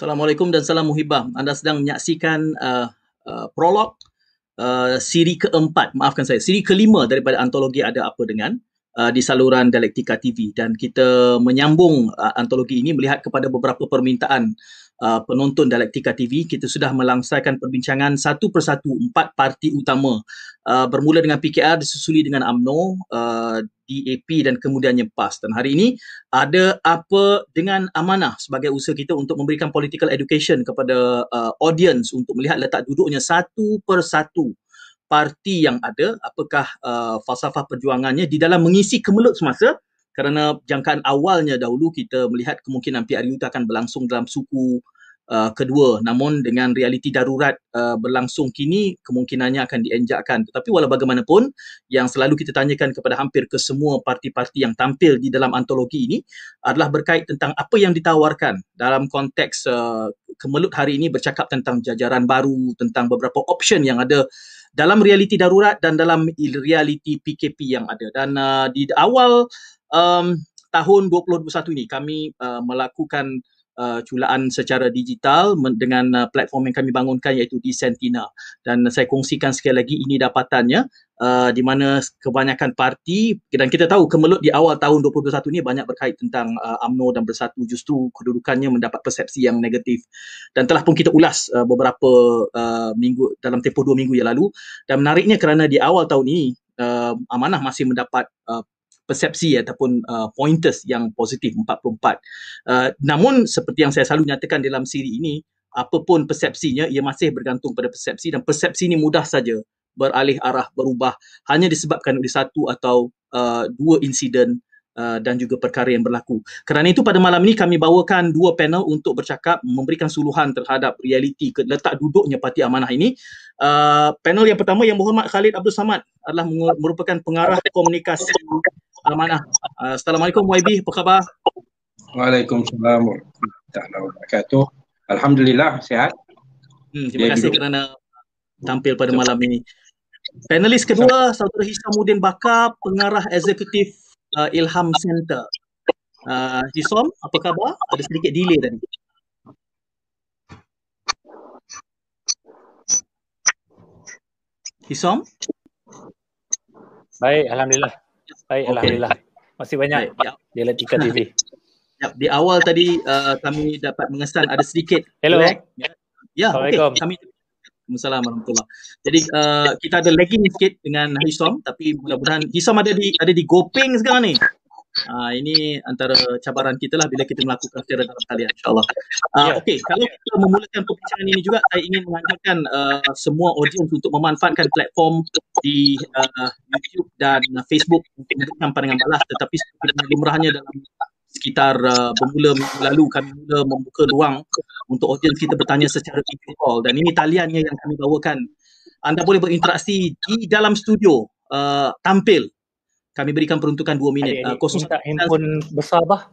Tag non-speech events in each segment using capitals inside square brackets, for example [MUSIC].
Assalamualaikum dan salam muhibah. Anda sedang menyaksikan uh, uh, prolog uh, siri keempat, maafkan saya, siri kelima daripada antologi Ada Apa Dengan uh, di saluran Dialektika TV dan kita menyambung uh, antologi ini melihat kepada beberapa permintaan uh, penonton Dialektika TV. Kita sudah melangsaikan perbincangan satu persatu empat parti utama uh, bermula dengan PKR disusuli dengan AMNO, uh, DAP dan kemudiannya PAS. Dan hari ini ada apa dengan amanah sebagai usaha kita untuk memberikan political education kepada uh, audience untuk melihat letak duduknya satu persatu parti yang ada, apakah uh, falsafah perjuangannya di dalam mengisi kemelut semasa kerana jangkaan awalnya dahulu kita melihat kemungkinan PRU itu akan berlangsung dalam suku uh, kedua. Namun dengan realiti darurat uh, berlangsung kini kemungkinannya akan dienjakkan. Tetapi walau bagaimanapun yang selalu kita tanyakan kepada hampir kesemua parti-parti yang tampil di dalam antologi ini adalah berkait tentang apa yang ditawarkan dalam konteks uh, kemelut hari ini bercakap tentang jajaran baru tentang beberapa option yang ada dalam realiti darurat dan dalam realiti PKP yang ada. Dan uh, di awal um, tahun 2021 ini kami uh, melakukan uh, culaan secara digital dengan uh, platform yang kami bangunkan iaitu di Sentina dan saya kongsikan sekali lagi ini dapatannya uh, di mana kebanyakan parti dan kita tahu kemelut di awal tahun 2021 ini banyak berkait tentang uh, dan Bersatu. Justru kedudukannya mendapat persepsi yang negatif. Dan telah pun kita ulas uh, beberapa uh, minggu dalam tempoh dua minggu yang lalu. Dan menariknya kerana di awal tahun ini uh, Amanah masih mendapat uh, persepsi ataupun uh, pointers yang positif 44. Uh, namun seperti yang saya selalu nyatakan dalam siri ini, apapun persepsinya ia masih bergantung pada persepsi dan persepsi ini mudah saja beralih arah berubah hanya disebabkan oleh satu atau uh, dua insiden Uh, dan juga perkara yang berlaku. Kerana itu pada malam ini kami bawakan dua panel untuk bercakap memberikan suluhan terhadap realiti letak duduknya Parti Amanah ini. Uh, panel yang pertama yang berhormat Khalid Abdul Samad adalah merupakan pengarah komunikasi Amanah. Uh, Assalamualaikum YB, apa khabar? Waalaikumsalam warahmatullahi wabarakatuh. Alhamdulillah, sihat. Hmm, terima kasih kerana tampil pada malam ini. Panelis kedua, Saudara Hisamuddin Bakar, pengarah eksekutif uh, Ilham Center. Uh, Hisom, apa khabar? Ada sedikit delay tadi. Hisom? Baik, Alhamdulillah. Baik, okay. Alhamdulillah. Masih banyak Baik, ya. di Tika TV. [LAUGHS] Ya, di awal tadi uh, kami dapat mengesan ada sedikit Hello. lag. Ya, ya okey. Kami Assalamualaikum warahmatullahi Jadi uh, kita ada lagging sikit dengan Hisom tapi mudah-mudahan Hisom ada di ada di Gopeng sekarang ni. Uh, ini antara cabaran kita lah bila kita melakukan secara dalam talian insyaAllah. Uh, yeah. Okey, kalau kita memulakan perbincangan ini juga, saya ingin mengajarkan uh, semua audiens untuk memanfaatkan platform di uh, YouTube dan Facebook untuk memberikan pandangan balas tetapi sebenarnya lumrahnya dalam sekitar uh, bermula minggu lalu kami mula membuka ruang untuk audiens kita bertanya secara video call dan ini taliannya yang kami bawakan. Anda boleh berinteraksi di dalam studio uh, tampil kami berikan peruntukan 2 minit. Uh, kosong minta handphone besar bah.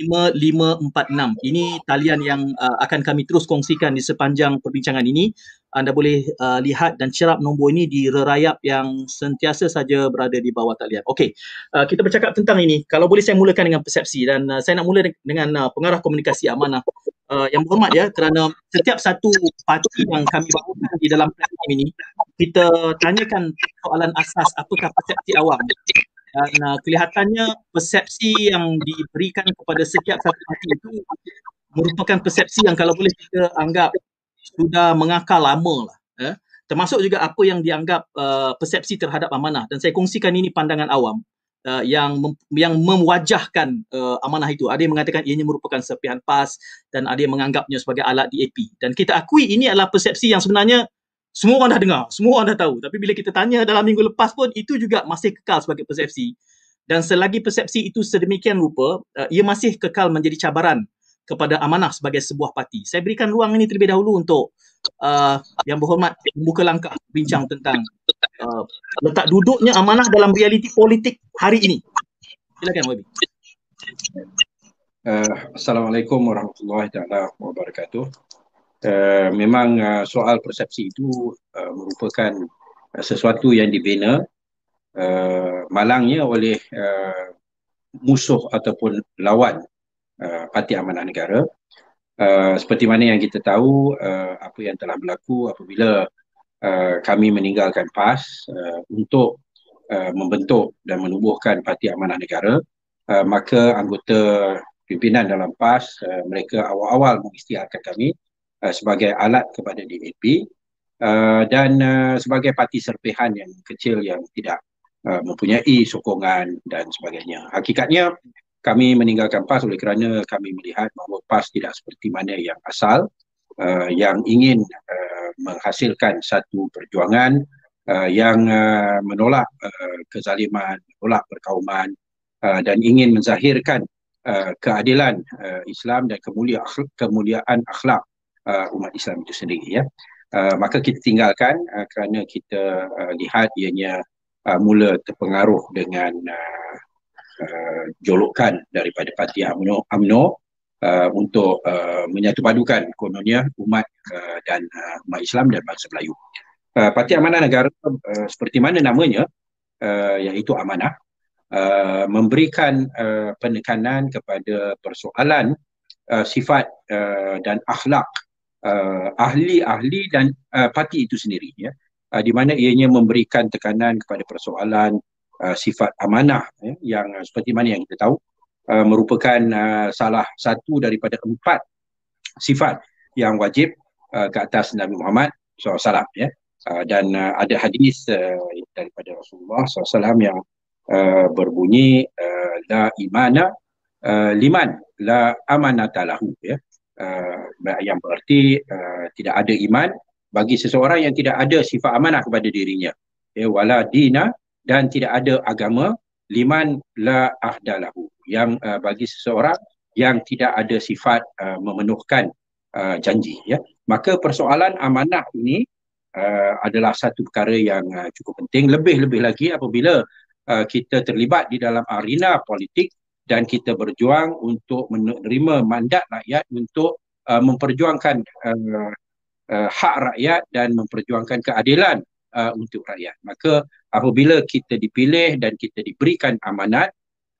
5546. Ini talian yang uh, akan kami terus kongsikan di sepanjang perbincangan ini. Anda boleh uh, lihat dan cerap nombor ini di rerayap yang sentiasa saja berada di bawah talian. Okey, uh, kita bercakap tentang ini. Kalau boleh saya mulakan dengan persepsi dan uh, saya nak mula dengan uh, pengarah komunikasi amanah. Uh, yang berhormat ya kerana setiap satu parti yang kami bawakan di dalam platform ini kita tanyakan soalan asas apakah persepsi awam dan uh, kelihatannya persepsi yang diberikan kepada setiap satu parti itu merupakan persepsi yang kalau boleh kita anggap sudah mengakal lama lah. Eh? Termasuk juga apa yang dianggap uh, persepsi terhadap amanah dan saya kongsikan ini pandangan awam uh, yang mem- yang mewajahkan uh, amanah itu. Ada yang mengatakan ianya merupakan serpihan PAS dan ada yang menganggapnya sebagai alat DAP. Dan kita akui ini adalah persepsi yang sebenarnya semua orang dah dengar, semua orang dah tahu. Tapi bila kita tanya dalam minggu lepas pun, itu juga masih kekal sebagai persepsi. Dan selagi persepsi itu sedemikian rupa, uh, ia masih kekal menjadi cabaran kepada amanah sebagai sebuah parti. Saya berikan ruang ini terlebih dahulu untuk uh, yang berhormat membuka langkah bincang tentang uh, letak duduknya amanah dalam realiti politik hari ini. Silakan Wabi. Uh, Assalamualaikum warahmatullahi wabarakatuh. Uh, memang uh, soal persepsi itu uh, merupakan uh, sesuatu yang dibina uh, malangnya oleh uh, musuh ataupun lawan uh, Parti Amanah Negara. Uh, seperti mana yang kita tahu uh, apa yang telah berlaku apabila uh, kami meninggalkan PAS uh, untuk uh, membentuk dan menubuhkan Parti Amanah Negara uh, maka anggota pimpinan dalam PAS uh, mereka awal-awal mengisytiharkan kami uh, sebagai alat kepada DAP uh, dan uh, sebagai parti serpihan yang kecil yang tidak uh, mempunyai sokongan dan sebagainya. Hakikatnya kami meninggalkan PAS oleh kerana kami melihat bahawa PAS tidak seperti mana yang asal uh, yang ingin uh, menghasilkan satu perjuangan uh, yang uh, menolak uh, kezaliman, menolak perkauman uh, dan ingin menzahirkan uh, keadilan uh, Islam dan kemuliaan, kemuliaan akhlak uh, umat Islam itu sendiri ya. Uh, maka kita tinggalkan uh, kerana kita uh, lihat ianya uh, mula terpengaruh dengan uh, uh, jolukan daripada parti UMNO, UMNO uh, untuk uh, menyatupadukan kononnya umat uh, dan uh, umat Islam dan bangsa Melayu. Uh, parti Amanah Negara uh, seperti mana namanya uh, iaitu amanah uh, memberikan uh, penekanan kepada persoalan uh, sifat uh, dan akhlak uh, ahli-ahli dan uh, parti itu sendiri ya uh, di mana ianya memberikan tekanan kepada persoalan uh, sifat amanah ya, yang uh, seperti mana yang kita tahu uh, merupakan uh, salah satu daripada empat sifat yang wajib uh, ke atas Nabi Muhammad SAW ya. Uh, dan uh, ada hadis uh, daripada Rasulullah SAW yang uh, berbunyi uh, la imana uh, liman la amanata lahu ya. Uh, yang berarti uh, tidak ada iman bagi seseorang yang tidak ada sifat amanah kepada dirinya. Ya wala dina dan tidak ada agama liman la ahdalahu. Yang uh, bagi seseorang yang tidak ada sifat uh, memenuhkan uh, janji ya. Maka persoalan amanah ini uh, adalah satu perkara yang uh, cukup penting. Lebih-lebih lagi apabila uh, kita terlibat di dalam arena politik dan kita berjuang untuk menerima mandat rakyat untuk uh, memperjuangkan uh, uh, hak rakyat dan memperjuangkan keadilan uh, untuk rakyat. Maka apabila kita dipilih dan kita diberikan amanat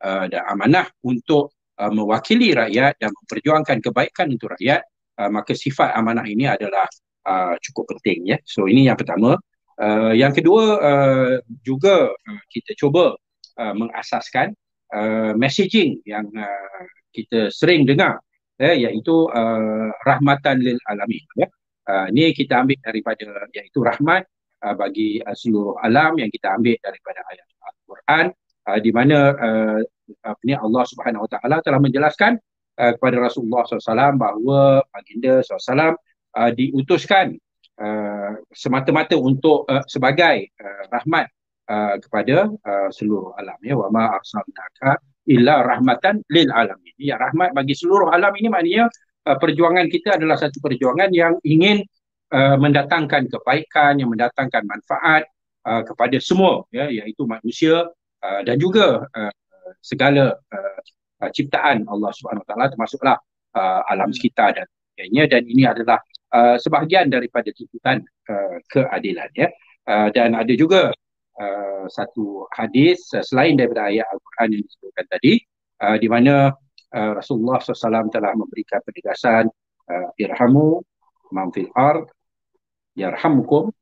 uh, dan amanah untuk uh, mewakili rakyat dan memperjuangkan kebaikan untuk rakyat uh, maka sifat amanah ini adalah uh, cukup penting ya. So ini yang pertama. Uh, yang kedua uh, juga uh, kita cuba uh, mengasaskan uh, messaging yang uh, kita sering dengar ya iaitu uh, rahmatan lil alamin ya. Uh, ini kita ambil daripada iaitu rahmat uh, bagi uh, seluruh alam yang kita ambil daripada ayat Al-Quran uh, di mana uh, apa ni Allah Subhanahu Wa Taala telah menjelaskan uh, kepada Rasulullah SAW bahawa baginda SAW uh, diutuskan uh, semata-mata untuk uh, sebagai uh, rahmat uh, kepada uh, seluruh alam ya. Wa ma arsalnaka illa rahmatan lil alamin. Ya rahmat bagi seluruh alam ini maknanya uh, perjuangan kita adalah satu perjuangan yang ingin uh, mendatangkan kebaikan yang mendatangkan manfaat uh, kepada semua ya. Iaitu manusia uh, dan juga uh, segala uh, ciptaan Allah Subhanahu taala termasuklah uh, alam sekitar dan sebagainya dan ini adalah uh, sebahagian daripada tuntutan uh, keadilan ya. Uh, dan ada juga uh, satu hadis uh, selain daripada ayat al-Quran yang disebutkan tadi uh, di mana uh, Rasulullah SAW telah memberikan penegasan uh, irhamu man fil ard yarhamkum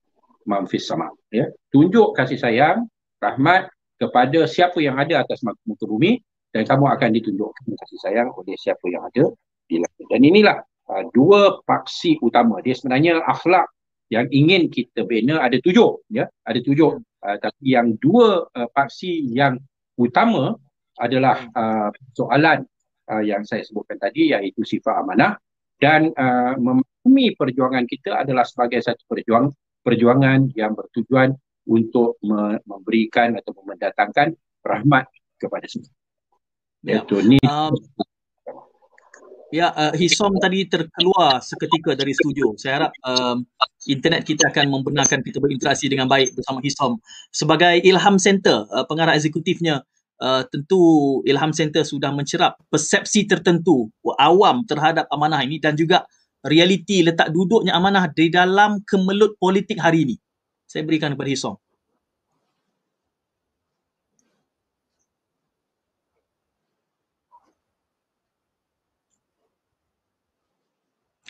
man fis sama. Ya tunjuk kasih sayang rahmat kepada siapa yang ada atas muka bumi dan kamu akan ditunjukkan kasih sayang oleh siapa yang ada di langit. Dan inilah uh, dua paksi utama. Dia sebenarnya akhlak yang ingin kita bina ada tujuh ya ada tujuh uh, tapi yang dua uh, paksi yang utama adalah uh, soalan uh, yang saya sebutkan tadi iaitu sifat amanah dan uh, memahami perjuangan kita adalah sebagai satu perjuang perjuangan yang bertujuan untuk me- memberikan atau mendatangkan rahmat kepada semua. Ya. Itu ni. Um, ya, uh, Hisom tadi terkeluar seketika dari studio. Saya harap um, internet kita akan membenarkan kita berinteraksi dengan baik bersama Hisom. Sebagai Ilham Center, uh, pengarah eksekutifnya, uh, tentu Ilham Center sudah mencerap persepsi tertentu awam terhadap amanah ini dan juga realiti letak duduknya amanah di dalam kemelut politik hari ini. Saya berikan kepada Hisom.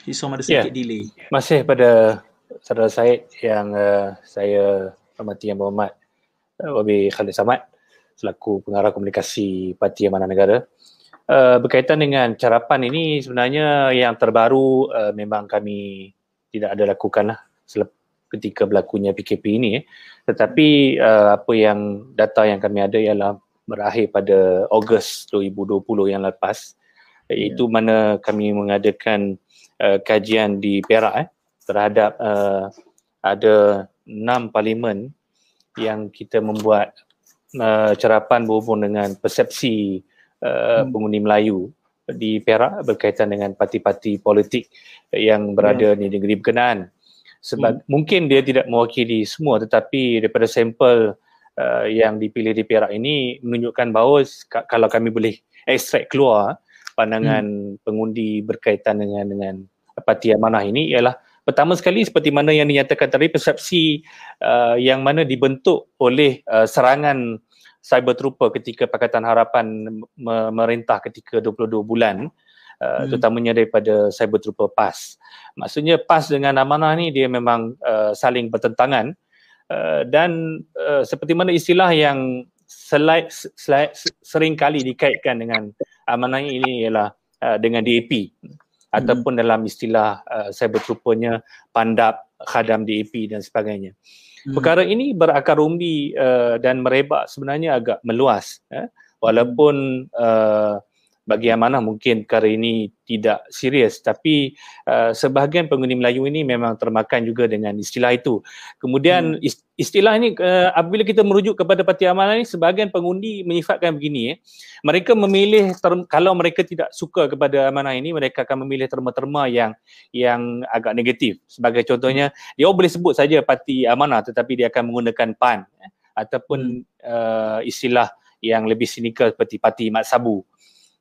Isom ada sedikit yeah. delay. Masih pada saudara Syed yang uh, saya hormati yang berhormat uh, Wabi Khalid Samad selaku pengarah komunikasi Parti Amanah Negara. Uh, berkaitan dengan carapan ini sebenarnya yang terbaru uh, memang kami tidak ada lakukan lah ketika berlakunya PKP ini. Eh. Tetapi uh, apa yang data yang kami ada ialah berakhir pada Ogos 2020 yang lepas iaitu yeah. mana kami mengadakan uh, kajian di Perak eh, terhadap uh, ada enam parlimen yang kita membuat uh, cerapan berhubung dengan persepsi uh, hmm. pengundi Melayu di Perak berkaitan dengan parti-parti politik yang berada yeah. di negeri berkenaan. Sebab hmm. mungkin dia tidak mewakili semua tetapi daripada sampel uh, yang dipilih di Perak ini menunjukkan bahawa kalau kami boleh ekstrak keluar pandangan hmm. pengundi berkaitan dengan dengan parti amanah ini ialah pertama sekali seperti mana yang dinyatakan tadi persepsi uh, yang mana dibentuk oleh uh, serangan cyber trooper ketika Pakatan Harapan memerintah ketika 22 bulan uh, hmm. terutamanya daripada cyber trooper PAS. Maksudnya PAS dengan amanah ni dia memang uh, saling bertentangan uh, dan uh, seperti mana istilah yang selai, selai, sering kali dikaitkan dengan amanah ini ialah uh, dengan DAP hmm. ataupun dalam istilah uh, cyber troopernya pandap khadam DAP dan sebagainya. Hmm. Perkara ini berakar umbi uh, dan merebak sebenarnya agak meluas eh? walaupun uh, bagi amanah mungkin perkara ini tidak serius tapi uh, sebahagian pengundi Melayu ini memang termakan juga dengan istilah itu. Kemudian hmm. istilah ini uh, apabila kita merujuk kepada parti amanah ini sebahagian pengundi menyifatkan begini eh. Mereka memilih term, kalau mereka tidak suka kepada amanah ini mereka akan memilih terma-terma yang yang agak negatif. Sebagai contohnya dia boleh sebut saja parti amanah tetapi dia akan menggunakan PAN eh, ataupun hmm. uh, istilah yang lebih sinikal seperti parti Mat Sabu.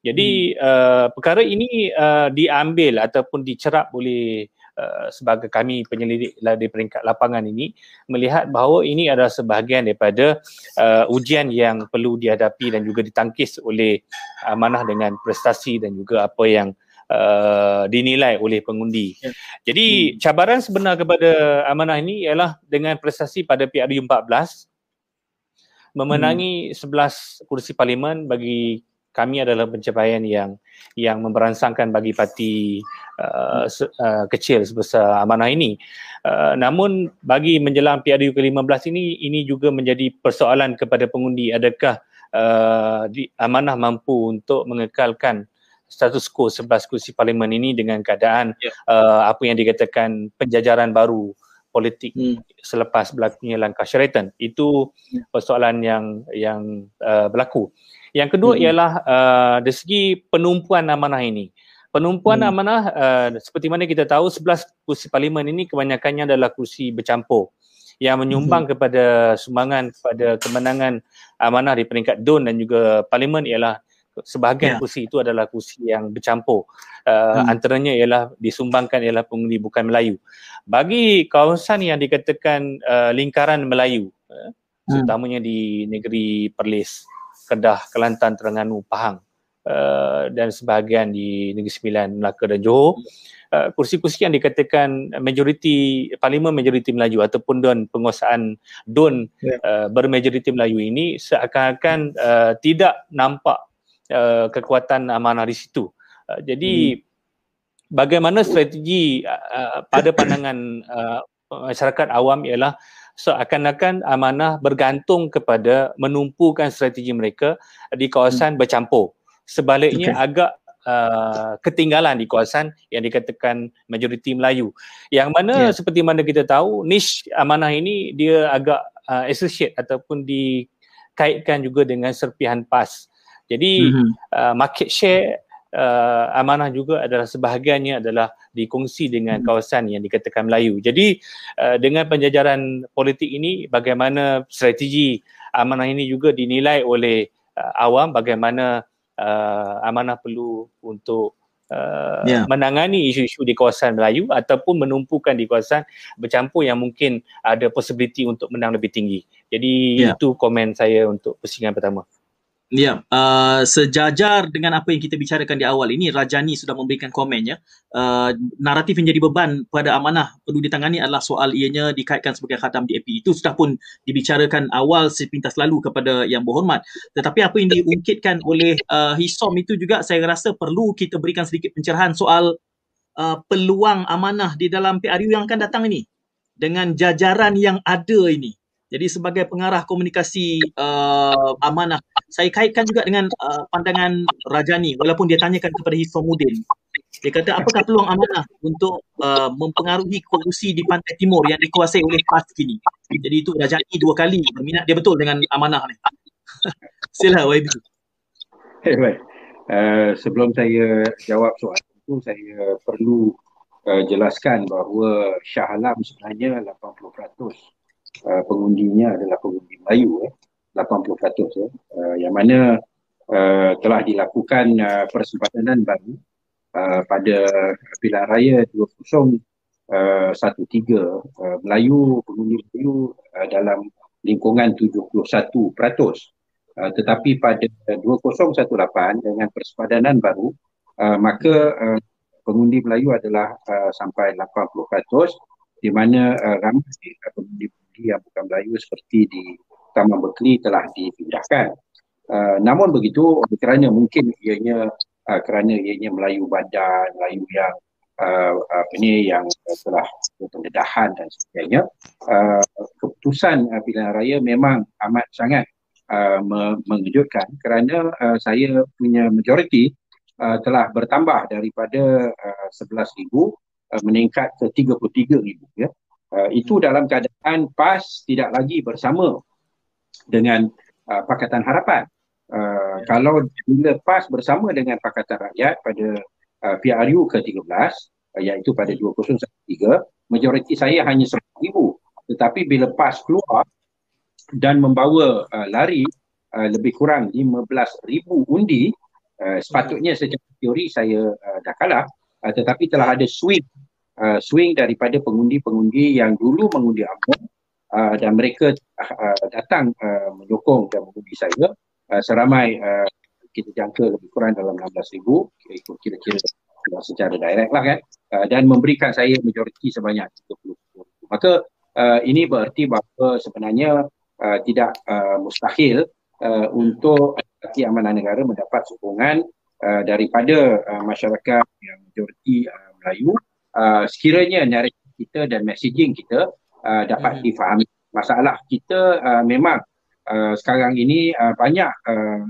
Jadi hmm. uh, perkara ini uh, diambil ataupun dicerap oleh uh, sebagai kami penyelidik di peringkat lapangan ini melihat bahawa ini adalah sebahagian daripada uh, ujian yang perlu dihadapi dan juga ditangkis oleh amanah dengan prestasi dan juga apa yang uh, dinilai oleh pengundi. Ya. Jadi hmm. cabaran sebenar kepada amanah ini ialah dengan prestasi pada PRU 14 memenangi hmm. 11 kursi parlimen bagi kami adalah pencapaian yang yang memberansangkan bagi parti uh, uh, kecil sebesar amanah ini. Uh, namun bagi menjelang PRU ke-15 ini ini juga menjadi persoalan kepada pengundi adakah uh, di, amanah mampu untuk mengekalkan status quo 11 kursi parlimen ini dengan keadaan yeah. uh, apa yang dikatakan penjajaran baru politik hmm. selepas berlakunya langkah Sheraton. Itu hmm. persoalan yang yang uh, berlaku. Yang kedua hmm. ialah uh, dari segi penumpuan amanah ini. Penumpuan hmm. amanah uh, seperti mana kita tahu 11 kursi parlimen ini kebanyakannya adalah kursi bercampur yang menyumbang hmm. kepada sumbangan kepada kemenangan amanah di peringkat DUN dan juga parlimen ialah sebahagian yeah. kursi itu adalah kursi yang bercampur. Uh, hmm. Antaranya ialah disumbangkan ialah pengundi bukan Melayu. Bagi kawasan yang dikatakan uh, lingkaran Melayu, uh, hmm. terutamanya di negeri Perlis, Kedah, Kelantan, Terengganu, Pahang uh, dan sebahagian di Negeri Sembilan, Melaka dan Johor. Uh, kursi-kursi yang dikatakan majoriti parlimen majoriti Melayu ataupun don penguasaan don yeah. uh, bermajoriti Melayu ini seakan-akan uh, tidak nampak uh, kekuatan amanah di situ. Uh, jadi hmm. bagaimana strategi uh, pada pandangan uh, masyarakat awam ialah seakan-akan amanah bergantung kepada menumpukan strategi mereka di kawasan hmm. bercampur. Sebaliknya okay. agak uh, ketinggalan di kawasan yang dikatakan majoriti Melayu. Yang mana yeah. seperti mana kita tahu niche amanah ini dia agak uh, associate ataupun dikaitkan juga dengan serpihan PAS. Jadi mm-hmm. uh, market share uh, amanah juga adalah sebahagiannya adalah dikongsi dengan hmm. kawasan yang dikatakan Melayu. Jadi uh, dengan penjajaran politik ini bagaimana strategi amanah ini juga dinilai oleh uh, awam bagaimana uh, amanah perlu untuk uh, yeah. menangani isu-isu di kawasan Melayu ataupun menumpukan di kawasan bercampur yang mungkin ada possibility untuk menang lebih tinggi. Jadi yeah. itu komen saya untuk pusingan pertama. Ya, uh, sejajar dengan apa yang kita bicarakan di awal ini, Rajani sudah memberikan komennya. Uh, naratif yang jadi beban pada amanah perlu ditangani adalah soal ianya dikaitkan sebagai khatam DAP. Itu sudah pun dibicarakan awal sepintas lalu kepada yang berhormat. Tetapi apa yang diungkitkan oleh uh, Hisom itu juga saya rasa perlu kita berikan sedikit pencerahan soal uh, peluang amanah di dalam PRU yang akan datang ini. Dengan jajaran yang ada ini. Jadi sebagai pengarah komunikasi uh, amanah, saya kaitkan juga dengan uh, pandangan Rajani walaupun dia tanyakan kepada Hifamuddin. Dia kata apakah peluang amanah untuk uh, mempengaruhi kerusi di pantai timur yang dikuasai oleh PAS kini. Jadi itu Rajani dua kali berminat dia betul dengan amanah ni. [LAUGHS] Sila YB. Hey, baik. Uh, sebelum saya jawab soalan itu, saya perlu uh, jelaskan bahawa Shah Alam sebenarnya 80% uh, pengundinya adalah pengundi Melayu eh. 80% eh. Uh, yang mana uh, telah dilakukan uh, persempadanan baru uh, pada pilihan raya 2013 uh, uh, Melayu pengundi Melayu uh, dalam lingkungan 71%. Uh, tetapi pada 2018 dengan persempadanan baru uh, maka uh, pengundi Melayu adalah uh, sampai 80% di mana uh, ramai uh, pengundi lagi yang bukan Melayu seperti di Taman Berkeley telah dipindahkan. Uh, namun begitu kerana mungkin ianya uh, kerana ianya Melayu badan, Melayu yang uh, apa ni yang telah pendedahan dan sebagainya, uh, keputusan uh, pilihan raya memang amat sangat uh, mengejutkan kerana uh, saya punya majoriti uh, telah bertambah daripada uh, 11,000 uh, meningkat ke 33,000 ya. Uh, itu dalam keadaan PAS tidak lagi bersama dengan uh, Pakatan Harapan. Uh, kalau bila PAS bersama dengan Pakatan Rakyat pada uh, PRU ke-13 uh, iaitu pada 2013, majoriti saya hanya 10,000. Tetapi bila PAS keluar dan membawa uh, lari uh, lebih kurang 15,000 undi, uh, sepatutnya secara teori saya uh, dah kalah. Uh, tetapi telah ada swing uh, swing daripada pengundi-pengundi yang dulu mengundi UMNO uh, dan mereka uh, datang uh, menyokong dan mengundi saya uh, seramai uh, kita jangka lebih kurang dalam 16,000 kira-kira secara direct lah kan uh, dan memberikan saya majoriti sebanyak 30 maka uh, ini bererti bahawa sebenarnya uh, tidak uh, mustahil uh, untuk Parti Amanah Negara mendapat sokongan uh, daripada uh, masyarakat yang majoriti uh, Melayu uh, sekiranya naratif kita dan messaging kita uh, dapat hmm. difahami. Masalah kita uh, memang uh, sekarang ini uh, banyak uh,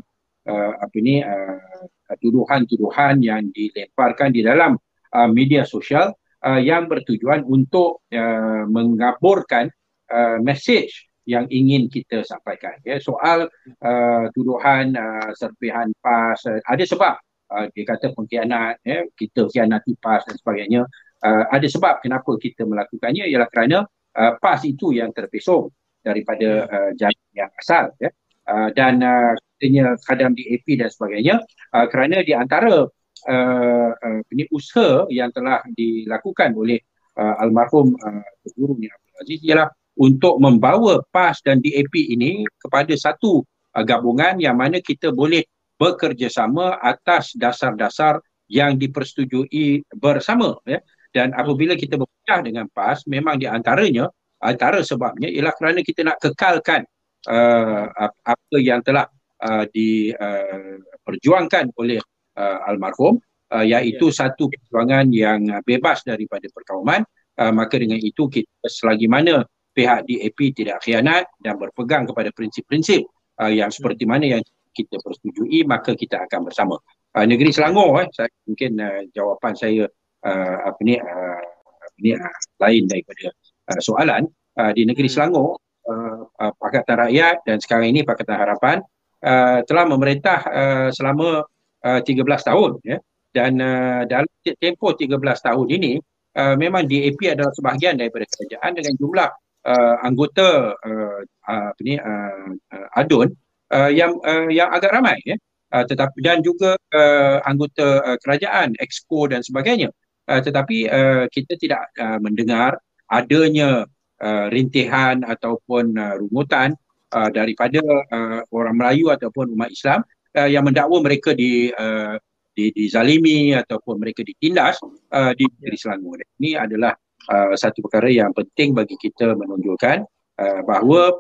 uh, apa ini uh, tuduhan-tuduhan yang dilemparkan di dalam uh, media sosial uh, yang bertujuan untuk uh, mengaburkan uh, message yang ingin kita sampaikan. Ya. Soal uh, tuduhan uh, serpihan PAS, uh, ada sebab uh, dia kata pengkhianat, ya, kita khianati PAS dan sebagainya uh, ada sebab kenapa kita melakukannya ialah kerana uh, PAS itu yang terpesong daripada uh, jalan yang asal ya. Uh, dan uh, katanya khadam DAP dan sebagainya uh, kerana di antara uh, uh, usaha yang telah dilakukan oleh uh, almarhum uh, guru ni Abdul Aziz ialah untuk membawa PAS dan DAP ini kepada satu uh, gabungan yang mana kita boleh bekerjasama atas dasar-dasar yang dipersetujui bersama ya dan apabila kita berpecah dengan PAS memang di antaranya antara sebabnya ialah kerana kita nak kekalkan uh, apa yang telah uh, diperjuangkan uh, oleh uh, almarhum uh, iaitu yeah. satu perjuangan yang bebas daripada perkauman. Uh, maka dengan itu kita selagi mana pihak DAP tidak khianat dan berpegang kepada prinsip-prinsip uh, yang seperti mana yang kita persetujui maka kita akan bersama. Uh, negeri Selangor eh saya mungkin uh, jawapan saya uh, apa ni uh, apa ni uh, lain daripada uh, soalan uh, di negeri hmm. Selangor uh, uh, Pakatan Rakyat dan sekarang ini Pakatan Harapan uh, telah memerintah uh, selama uh, 13 tahun ya. Dan uh, dalam tempoh 13 tahun ini uh, memang DAP adalah sebahagian daripada kerajaan dengan jumlah uh, anggota uh, apa ni uh, uh, adun uh, yang uh, yang agak ramai ya. Uh, tetapi dan juga uh, anggota uh, kerajaan exco dan sebagainya uh, tetapi uh, kita tidak uh, mendengar adanya uh, rintihan ataupun uh, rungutan uh, daripada uh, orang Melayu ataupun umat Islam uh, yang mendakwa mereka di uh, di dizalimi ataupun mereka ditindas uh, di negeri Selangor. Ini adalah uh, satu perkara yang penting bagi kita menunjukkan uh, bahawa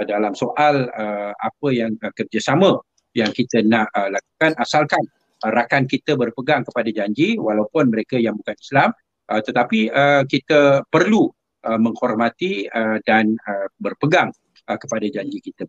uh, dalam soal uh, apa yang uh, kerjasama yang kita nak uh, lakukan asalkan uh, rakan kita berpegang kepada janji walaupun mereka yang bukan Islam uh, tetapi uh, kita perlu uh, menghormati uh, dan uh, berpegang uh, kepada janji kita.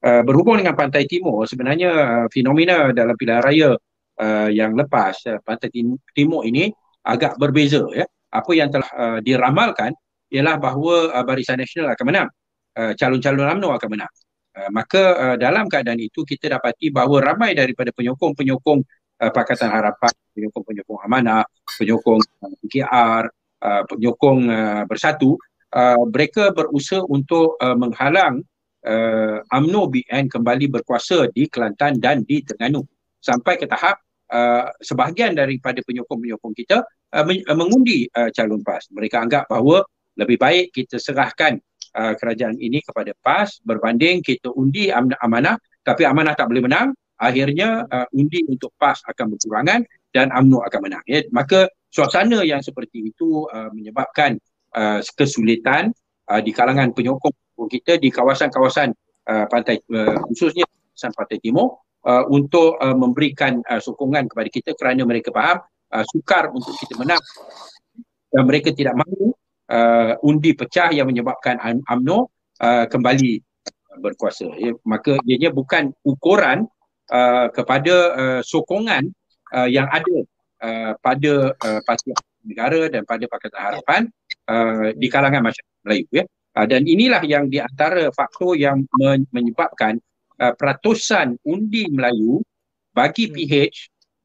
Uh, berhubung dengan Pantai Timur sebenarnya uh, fenomena dalam pilihan raya uh, yang lepas uh, Pantai Timur ini agak berbeza ya. Apa yang telah uh, diramalkan ialah bahawa uh, Barisan Nasional akan menang. Uh, calon-calon UMNO akan menang. Uh, maka uh, dalam keadaan itu kita dapati bahawa ramai daripada penyokong-penyokong uh, Pakatan Harapan, penyokong-penyokong Amanah, penyokong PKR, uh, penyokong uh, Bersatu, uh, mereka berusaha untuk uh, menghalang uh, UMNO BN kembali berkuasa di Kelantan dan di Terengganu sampai ke tahap uh, sebahagian daripada penyokong-penyokong kita uh, mengundi uh, calon PAS. Mereka anggap bahawa lebih baik kita serahkan uh, kerajaan ini kepada PAS berbanding kita undi am- amanah tapi amanah tak boleh menang akhirnya uh, undi untuk PAS akan berkurangan dan UMNO akan menang ya. Maka suasana yang seperti itu uh, menyebabkan uh, kesulitan uh, di kalangan penyokong kita di kawasan-kawasan uh, pantai uh, khususnya kawasan pantai timur uh, untuk uh, memberikan uh, sokongan kepada kita kerana mereka faham uh, sukar untuk kita menang. Dan mereka tidak mahu uh, undi pecah yang menyebabkan UMNO uh, kembali berkuasa. Ya, maka ianya bukan ukuran uh, kepada uh, sokongan uh, yang ada uh, pada uh, Parti Negara dan pada Pakatan Harapan uh, di kalangan masyarakat Melayu. Ya. Uh, dan inilah yang di antara faktor yang men- menyebabkan uh, peratusan undi Melayu bagi PH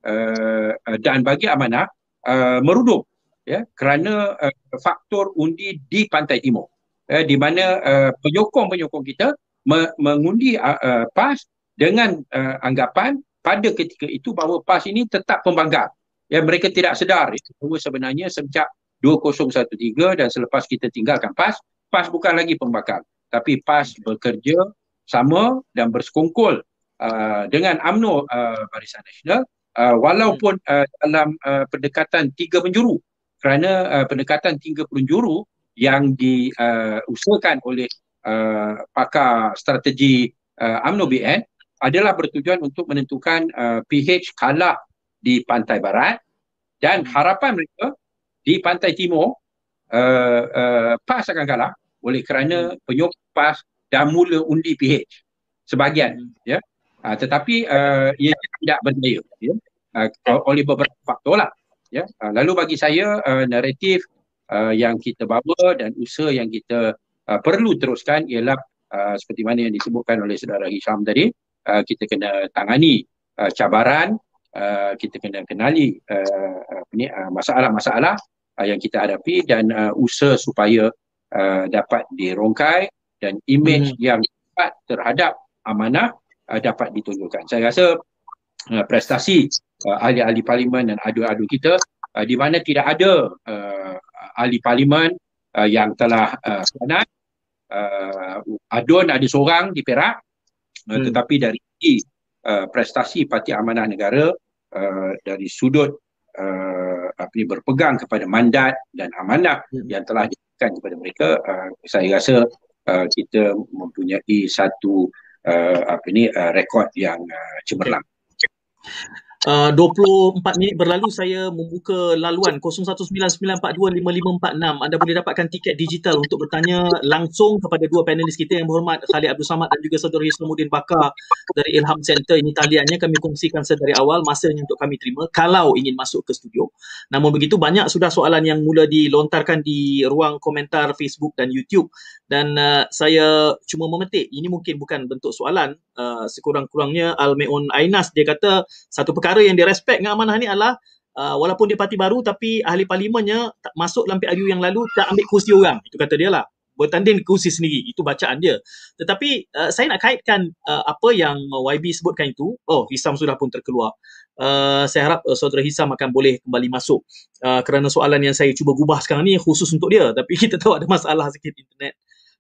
uh, dan bagi amanah uh, merudum ya kerana uh, faktor undi di pantai timur. Uh, di mana uh, penyokong-penyokong kita me- mengundi uh, uh, PAS dengan uh, anggapan pada ketika itu bahawa PAS ini tetap pembangkang. Ya mereka tidak sedar. Ya, bahawa sebenarnya sejak 2013 dan selepas kita tinggalkan PAS PAS bukan lagi pembangkang. Tapi PAS bekerja sama dan bersekongkol uh, dengan UMNO uh, Barisan Nasional uh, walaupun uh, dalam uh, pendekatan tiga penjuru kerana uh, pendekatan tiga penjuru yang diusulkan uh, oleh uh, pakar strategi uh, UMNO BN adalah bertujuan untuk menentukan uh, PH kalah di pantai barat dan harapan mereka di pantai timur uh, uh, PAS akan kalah oleh kerana penyokong PAS dah mula undi PH sebahagian hmm. ya. Uh, tetapi uh, ia tidak berdaya ya. Uh, oleh beberapa faktor lah ya uh, lalu bagi saya uh, naratif uh, yang kita bawa dan usaha yang kita uh, perlu teruskan ialah uh, seperti mana yang disebutkan oleh saudara Hisham tadi uh, kita kena tangani uh, cabaran uh, kita kena kenali uh, ni uh, masalah-masalah uh, yang kita hadapi dan uh, usaha supaya uh, dapat dirongkai dan image hmm. yang tepat terhadap amanah uh, dapat ditunjukkan saya rasa uh, prestasi uh, ahli-ahli parlimen dan adu-adu kita uh, di mana tidak ada uh, ahli parlimen uh, yang telah uh, sanat uh, adun ada seorang di Perak uh, hmm. tetapi dari uh, prestasi Parti Amanah Negara uh, dari sudut uh, apa ni berpegang kepada mandat dan amanah hmm. yang telah diberikan kepada mereka uh, saya rasa uh, kita mempunyai satu uh, apa ni uh, rekod yang uh, cemerlang. Uh, 24 minit berlalu saya membuka laluan 0199425546 anda boleh dapatkan tiket digital untuk bertanya langsung kepada dua panelis kita yang berhormat Khalid Abdul Samad dan juga saudara Islamuddin Bakar dari Ilham Center. Ini taliannya kami kongsikan sedari awal. Masanya untuk kami terima kalau ingin masuk ke studio. Namun begitu banyak sudah soalan yang mula dilontarkan di ruang komentar Facebook dan YouTube. Dan uh, saya cuma memetik ini mungkin bukan bentuk soalan. Uh, sekurang-kurangnya Al-Meun Ainas dia kata satu perkara yang dia respect dengan amanah ni adalah uh, walaupun dia parti baru tapi ahli parlimennya masuk dalam PRU yang lalu tak ambil kursi orang. Itu kata dia lah. Bertanding kursi sendiri. Itu bacaan dia. Tetapi uh, saya nak kaitkan uh, apa yang YB sebutkan itu. Oh Hisam sudah pun terkeluar. Uh, saya harap uh, saudara Hisam akan boleh kembali masuk. Uh, kerana soalan yang saya cuba gubah sekarang ni khusus untuk dia. Tapi [LAUGHS] kita tahu ada masalah sikit internet.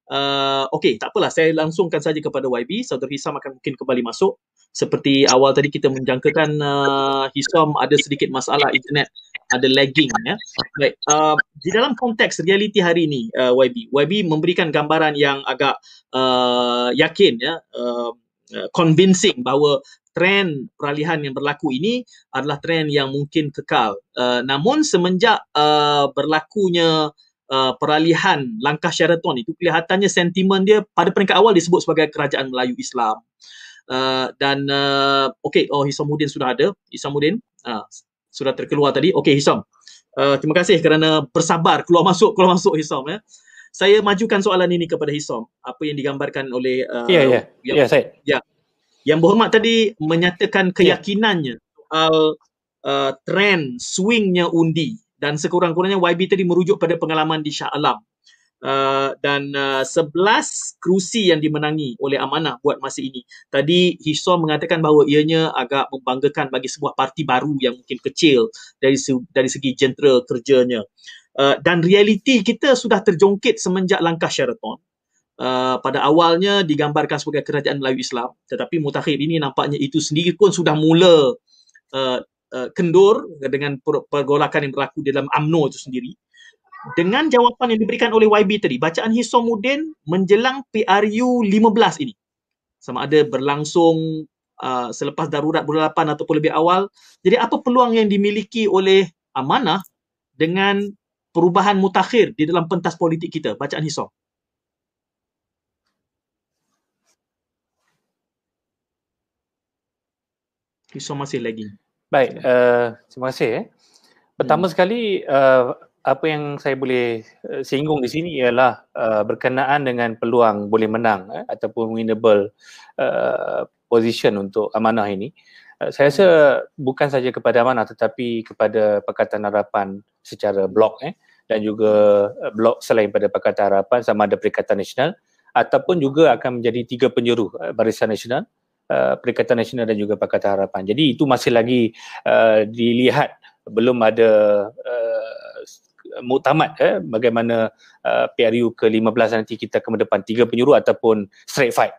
Uh, Okey, tak apalah. Saya langsungkan saja kepada YB. Saudara Hisam akan mungkin kembali masuk. Seperti awal tadi kita menjangkakan uh, Hisom ada sedikit masalah internet ada lagging ya. Baik, uh, di dalam konteks realiti hari ini uh, YB, YB memberikan gambaran yang agak uh, yakin ya, uh, uh, convincing bahawa trend peralihan yang berlaku ini adalah trend yang mungkin kekal. Uh, namun semenjak uh, berlakunya uh, peralihan langkah Sheraton itu kelihatannya sentimen dia pada peringkat awal disebut sebagai kerajaan Melayu Islam. Uh, dan uh, okey oh Hisamuddin sudah ada Hisamuddin uh, sudah terkeluar tadi. Okey Hisam. Uh, terima kasih kerana bersabar keluar masuk keluar masuk Hisam ya. Saya majukan soalan ini kepada Hisam. Apa yang digambarkan oleh uh, Ya ya. Ya saya. Ya. Yang berhormat tadi menyatakan ya. keyakinannya soal uh, trend swingnya undi dan sekurang-kurangnya YB tadi merujuk pada pengalaman di Shah Alam. Uh, dan uh, 11 kerusi yang dimenangi oleh Amanah buat masa ini. Tadi Hisom mengatakan bahawa ianya agak membanggakan bagi sebuah parti baru yang mungkin kecil dari dari segi jentera kerjanya. Uh, dan realiti kita sudah terjongkit semenjak langkah Sheraton. Uh, pada awalnya digambarkan sebagai kerajaan Melayu Islam tetapi mutakhir ini nampaknya itu sendiri pun sudah mula uh, uh, kendur dengan pergolakan yang berlaku dalam AMNO itu sendiri dengan jawapan yang diberikan oleh YB tadi, bacaan Hisomuddin menjelang PRU 15 ini. Sama ada berlangsung uh, selepas darurat bulan 8 ataupun lebih awal. Jadi apa peluang yang dimiliki oleh Amanah dengan perubahan mutakhir di dalam pentas politik kita? Bacaan Hisom. Hisom masih lagi. Baik, uh, terima kasih. Eh. Pertama hmm. sekali, uh, apa yang saya boleh uh, singgung di sini ialah uh, berkenaan dengan peluang boleh menang eh, ataupun winnable uh, position untuk amanah ini. Uh, saya rasa bukan saja kepada amanah tetapi kepada Pakatan Harapan secara blok eh, dan juga blok selain pada Pakatan Harapan sama ada Perikatan Nasional ataupun juga akan menjadi tiga penjuru uh, Barisan Nasional, uh, Perikatan Nasional dan juga Pakatan Harapan. Jadi itu masih lagi uh, dilihat belum ada uh, muktamad eh, bagaimana uh, PRU ke-15 nanti kita ke depan tiga penyuruh ataupun straight fight.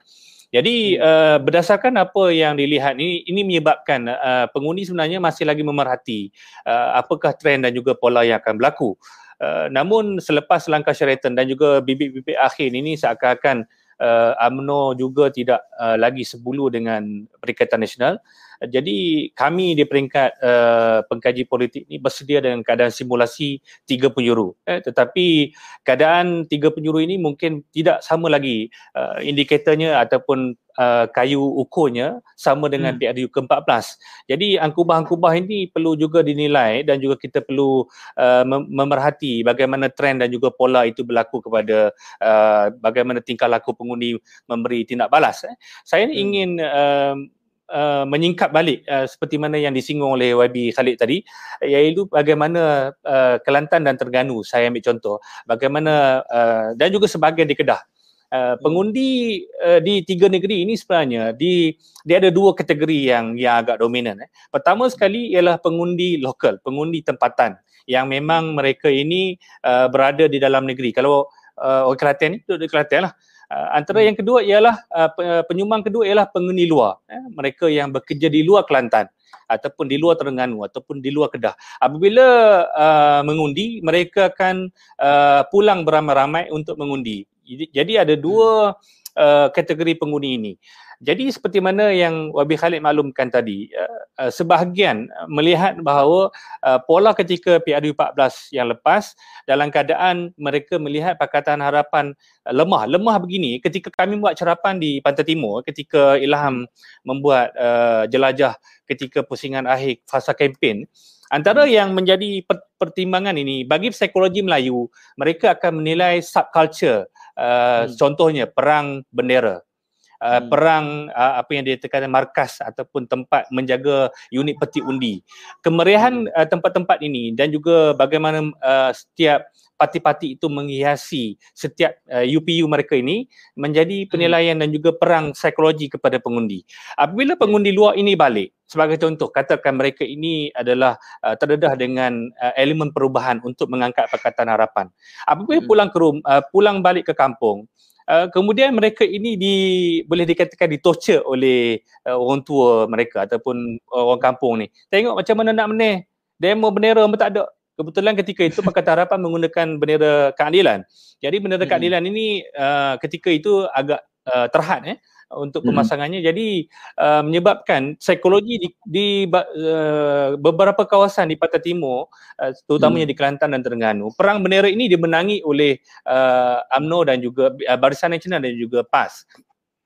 Jadi uh, berdasarkan apa yang dilihat ini ini menyebabkan uh, pengundi sebenarnya masih lagi memerhati uh, apakah trend dan juga pola yang akan berlaku. Uh, namun selepas langkah Sheraton dan juga bibit-bibit akhir ini seakan-akan uh, UMNO juga tidak uh, lagi sebulu dengan Perikatan Nasional jadi kami di peringkat uh, pengkaji politik ini bersedia dengan keadaan simulasi tiga penjuru. Eh, tetapi keadaan tiga penjuru ini mungkin tidak sama lagi uh, indikatornya ataupun uh, kayu ukurnya sama dengan hmm. PRU ke-14. Jadi angkubah-angkubah ini perlu juga dinilai dan juga kita perlu uh, memerhati bagaimana trend dan juga pola itu berlaku kepada uh, bagaimana tingkah laku pengundi memberi tindak balas. Eh. Saya hmm. ingin uh, Uh, menyingkap balik uh, seperti mana yang disinggung oleh YB Khalid tadi iaitu bagaimana uh, Kelantan dan Terengganu. Saya ambil contoh. Bagaimana uh, dan juga sebahagian di Kedah. Uh, pengundi uh, di tiga negeri ini sebenarnya di dia ada dua kategori yang yang agak dominan eh. pertama sekali ialah pengundi lokal pengundi tempatan yang memang mereka ini uh, berada di dalam negeri. Kalau uh, orang Kelantan ni duduk di Kelantan lah. Uh, antara hmm. yang kedua ialah uh, penyumbang kedua ialah penghuni luar eh, mereka yang bekerja di luar Kelantan ataupun di luar Terengganu ataupun di luar Kedah apabila uh, mengundi mereka akan uh, pulang beramai-ramai untuk mengundi jadi ada dua uh, kategori pengundi ini jadi seperti mana yang Wabi Khalid maklumkan tadi, uh, sebahagian melihat bahawa uh, pola ketika PRU 14 yang lepas dalam keadaan mereka melihat Pakatan Harapan lemah. Lemah begini ketika kami buat cerapan di Pantai Timur ketika Ilham membuat uh, jelajah ketika pusingan akhir fasa kempen Antara yang menjadi pertimbangan ini bagi psikologi Melayu, mereka akan menilai subculture uh, hmm. contohnya perang bendera uh, hmm. perang uh, apa yang dikatakan markas ataupun tempat menjaga unit peti undi. Kemeriahan hmm. uh, tempat-tempat ini dan juga bagaimana uh, setiap parti-parti itu menghiasi setiap uh, UPU mereka ini menjadi hmm. penilaian hmm. dan juga perang psikologi kepada pengundi. Apabila pengundi luar ini balik sebagai contoh katakan mereka ini adalah uh, terdedah dengan uh, elemen perubahan untuk mengangkat Pakatan Harapan. Apabila hmm. pulang ke rumah uh, pulang balik ke kampung Uh, kemudian mereka ini di boleh dikatakan ditorture oleh uh, orang tua mereka ataupun orang kampung ni. Tengok macam mana nak meneh. Demo bendera pun tak ada. Kebetulan ketika itu Pakatan Harapan menggunakan bendera keadilan. Jadi bendera hmm. keadilan ini uh, ketika itu agak uh, terhad eh untuk pemasangannya hmm. jadi uh, menyebabkan psikologi di, di uh, beberapa kawasan di Pantai Timur uh, terutamanya hmm. di Kelantan dan Terengganu perang bendera ini dimenangi oleh uh, AMNO dan juga uh, Barisan Nasional dan juga PAS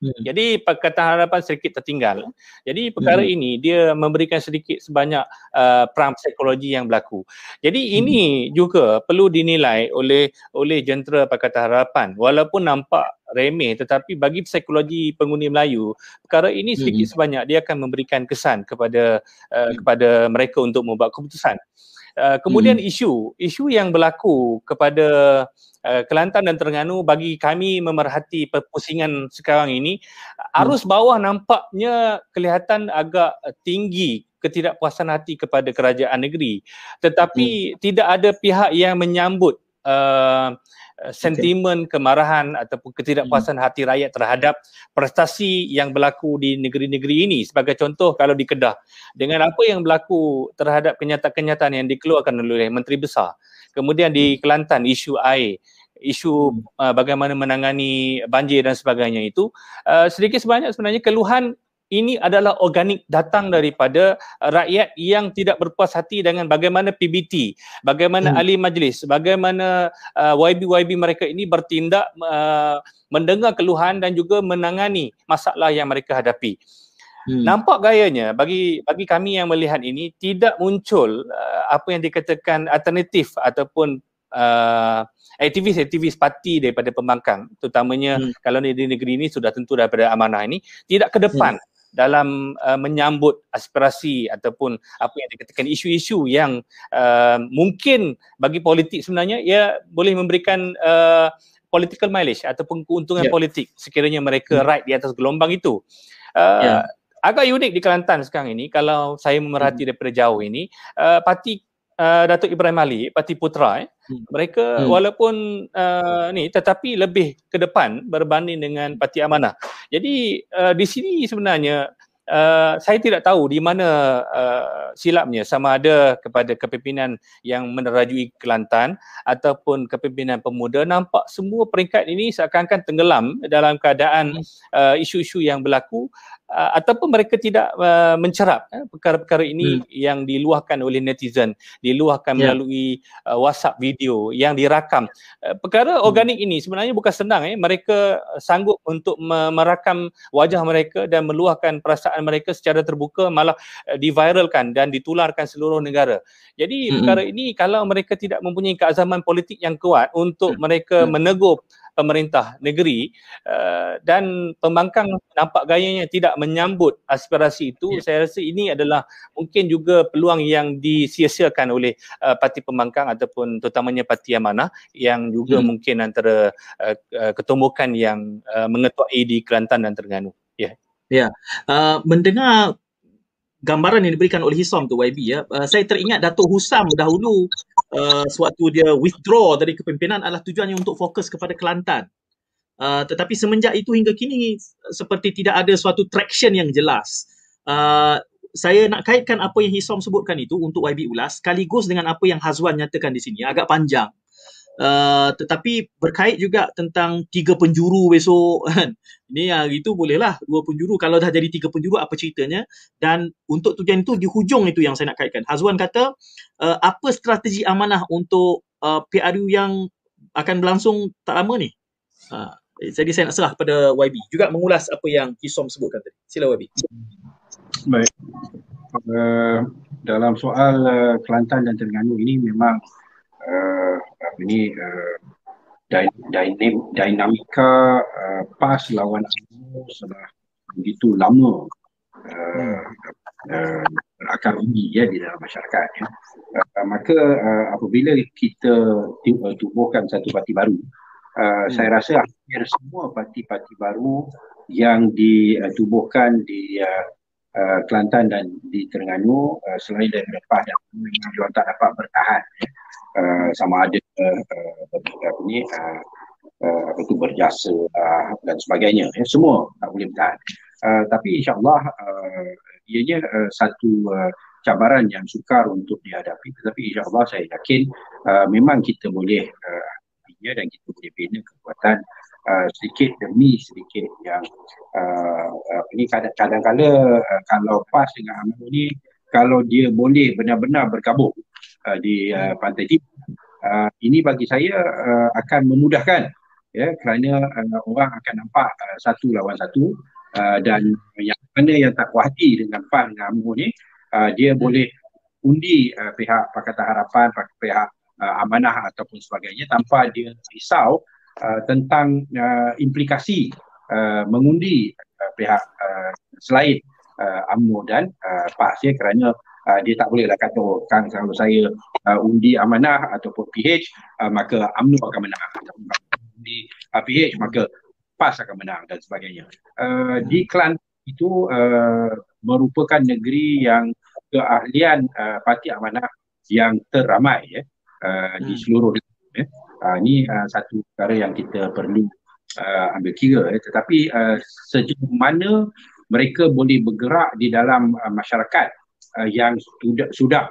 Hmm. Jadi Pakatan Harapan sedikit tertinggal. Jadi perkara hmm. ini dia memberikan sedikit sebanyak uh, perang psikologi yang berlaku. Jadi hmm. ini juga perlu dinilai oleh oleh jentera Pakatan Harapan. Walaupun nampak remeh tetapi bagi psikologi pengundi Melayu, perkara ini sedikit hmm. sebanyak dia akan memberikan kesan kepada uh, hmm. kepada mereka untuk membuat keputusan. Uh, kemudian hmm. isu isu yang berlaku kepada uh, Kelantan dan Terengganu bagi kami memerhati perpusingan sekarang ini arus bawah nampaknya kelihatan agak tinggi ketidakpuasan hati kepada kerajaan negeri tetapi hmm. tidak ada pihak yang menyambut uh, sentimen kemarahan ataupun ketidakpuasan hmm. hati rakyat terhadap prestasi yang berlaku di negeri-negeri ini. Sebagai contoh kalau di Kedah dengan apa yang berlaku terhadap kenyataan-kenyataan yang dikeluarkan oleh menteri besar Kemudian di Kelantan isu air, isu uh, bagaimana menangani banjir dan sebagainya itu uh, sedikit sebanyak sebenarnya keluhan ini adalah organik datang daripada rakyat yang tidak berpuas hati dengan bagaimana PBT, bagaimana hmm. ahli majlis, bagaimana uh, YB-YB mereka ini bertindak uh, mendengar keluhan dan juga menangani masalah yang mereka hadapi. Hmm. Nampak gayanya bagi bagi kami yang melihat ini tidak muncul uh, apa yang dikatakan alternatif ataupun uh, aktivis-aktivis parti daripada pembangkang terutamanya hmm. kalau di negeri ini sudah tentu daripada amanah ini tidak ke depan hmm. Dalam uh, menyambut aspirasi ataupun apa yang dikatakan isu-isu yang uh, mungkin bagi politik sebenarnya ia boleh memberikan uh, political mileage ataupun keuntungan yeah. politik sekiranya mereka hmm. ride di atas gelombang itu. Uh, yeah agak unik di Kelantan sekarang ini kalau saya memerhati hmm. daripada jauh ini uh, parti uh, Datuk Ibrahim Ali parti Putra eh, hmm. mereka hmm. walaupun uh, ni tetapi lebih ke depan berbanding dengan parti Amanah jadi uh, di sini sebenarnya Uh, saya tidak tahu di mana uh, silapnya sama ada kepada kepimpinan yang menerajui Kelantan ataupun kepimpinan pemuda nampak semua peringkat ini seakan-akan tenggelam dalam keadaan hmm. uh, isu-isu yang berlaku uh, ataupun mereka tidak uh, mencerap eh, perkara-perkara ini hmm. yang diluahkan oleh netizen, diluahkan yeah. melalui uh, WhatsApp video yang dirakam. Uh, perkara hmm. organik ini sebenarnya bukan senang eh mereka sanggup untuk merakam wajah mereka dan meluahkan perasaan mereka secara terbuka malah uh, diviralkan dan ditularkan seluruh negara. Jadi hmm. perkara ini kalau mereka tidak mempunyai keazaman politik yang kuat untuk hmm. mereka hmm. menegur pemerintah negeri uh, dan pembangkang nampak gayanya tidak menyambut aspirasi itu yeah. saya rasa ini adalah mungkin juga peluang yang disia-siakan oleh uh, parti pembangkang ataupun terutamanya parti amanah yang juga hmm. mungkin antara uh, uh, ketumbukan yang uh, mengetuai di Kelantan dan Terengganu ya yeah. ya yeah. uh, mendengar gambaran yang diberikan oleh Hisam tu YB ya. Uh, saya teringat Datuk Husam dahulu uh, sewaktu dia withdraw dari kepimpinan adalah tujuannya untuk fokus kepada Kelantan. Uh, tetapi semenjak itu hingga kini seperti tidak ada suatu traction yang jelas. Uh, saya nak kaitkan apa yang Hisam sebutkan itu untuk YB ulas sekaligus dengan apa yang Hazwan nyatakan di sini agak panjang Uh, tetapi berkait juga tentang tiga penjuru besok kan. Ini yang itu bolehlah dua penjuru kalau dah jadi tiga penjuru apa ceritanya dan untuk tujuan itu di hujung itu yang saya nak kaitkan. Hazwan kata uh, apa strategi amanah untuk uh, PRU yang akan berlangsung tak lama ni? Uh, jadi saya nak serah pada YB juga mengulas apa yang Kisom sebutkan tadi. Sila YB. Baik. Uh, dalam soal uh, Kelantan dan Terengganu ini memang uh, apa ni uh, dynam, dinamika uh, PAS lawan UMNO sudah begitu lama uh, uh, akar undi ya di dalam masyarakat ya. Uh, maka uh, apabila kita uh, tubuhkan satu parti baru uh, hmm. saya rasa hampir semua parti-parti baru yang ditubuhkan di uh, uh, Kelantan dan di Terengganu uh, selain dari PAS dan dia tak dapat bertahan. Ya. Uh, sama ada uh, uh, apa ni uh, uh, apa itu berjasa uh, dan sebagainya. Ya semua tak boleh bertahan. Uh, tapi insyaallah uh, ianya uh, satu uh, cabaran yang sukar untuk dihadapi. Tetapi insyaallah saya yakin uh, memang kita boleh uh, dan kita boleh bina kekuatan uh, sedikit demi sedikit yang uh, uh, ini kadang-kadang uh, kalau PAS dengan UMNO ni kalau dia boleh benar-benar bergabung uh, di uh, Pantai Timur uh, ini bagi saya uh, akan memudahkan ya kerana uh, orang akan nampak uh, satu lawan satu uh, dan yang mana yang tak puas hati dengan PAS dengan UMNO ni uh, dia hmm. boleh undi uh, pihak Pakatan Harapan, pihak uh, amanah ataupun sebagainya tanpa dia risau uh, tentang uh, implikasi uh, mengundi uh, pihak uh, selain uh, UMNO dan uh, PAS ya kerana uh, dia tak boleh lah kata oh, kan kalau saya uh, undi amanah ataupun PH uh, maka UMNO akan menang ataupun undi uh, PH maka PAS akan menang dan sebagainya. Uh, di Kelantan itu uh, merupakan negeri yang keahlian uh, parti amanah yang teramai ya uh, hmm. di seluruh dunia. Ya. Uh, ini uh, satu perkara yang kita perlu uh, ambil kira ya. tetapi uh, sejauh mana mereka boleh bergerak di dalam uh, masyarakat uh, yang sudah sudah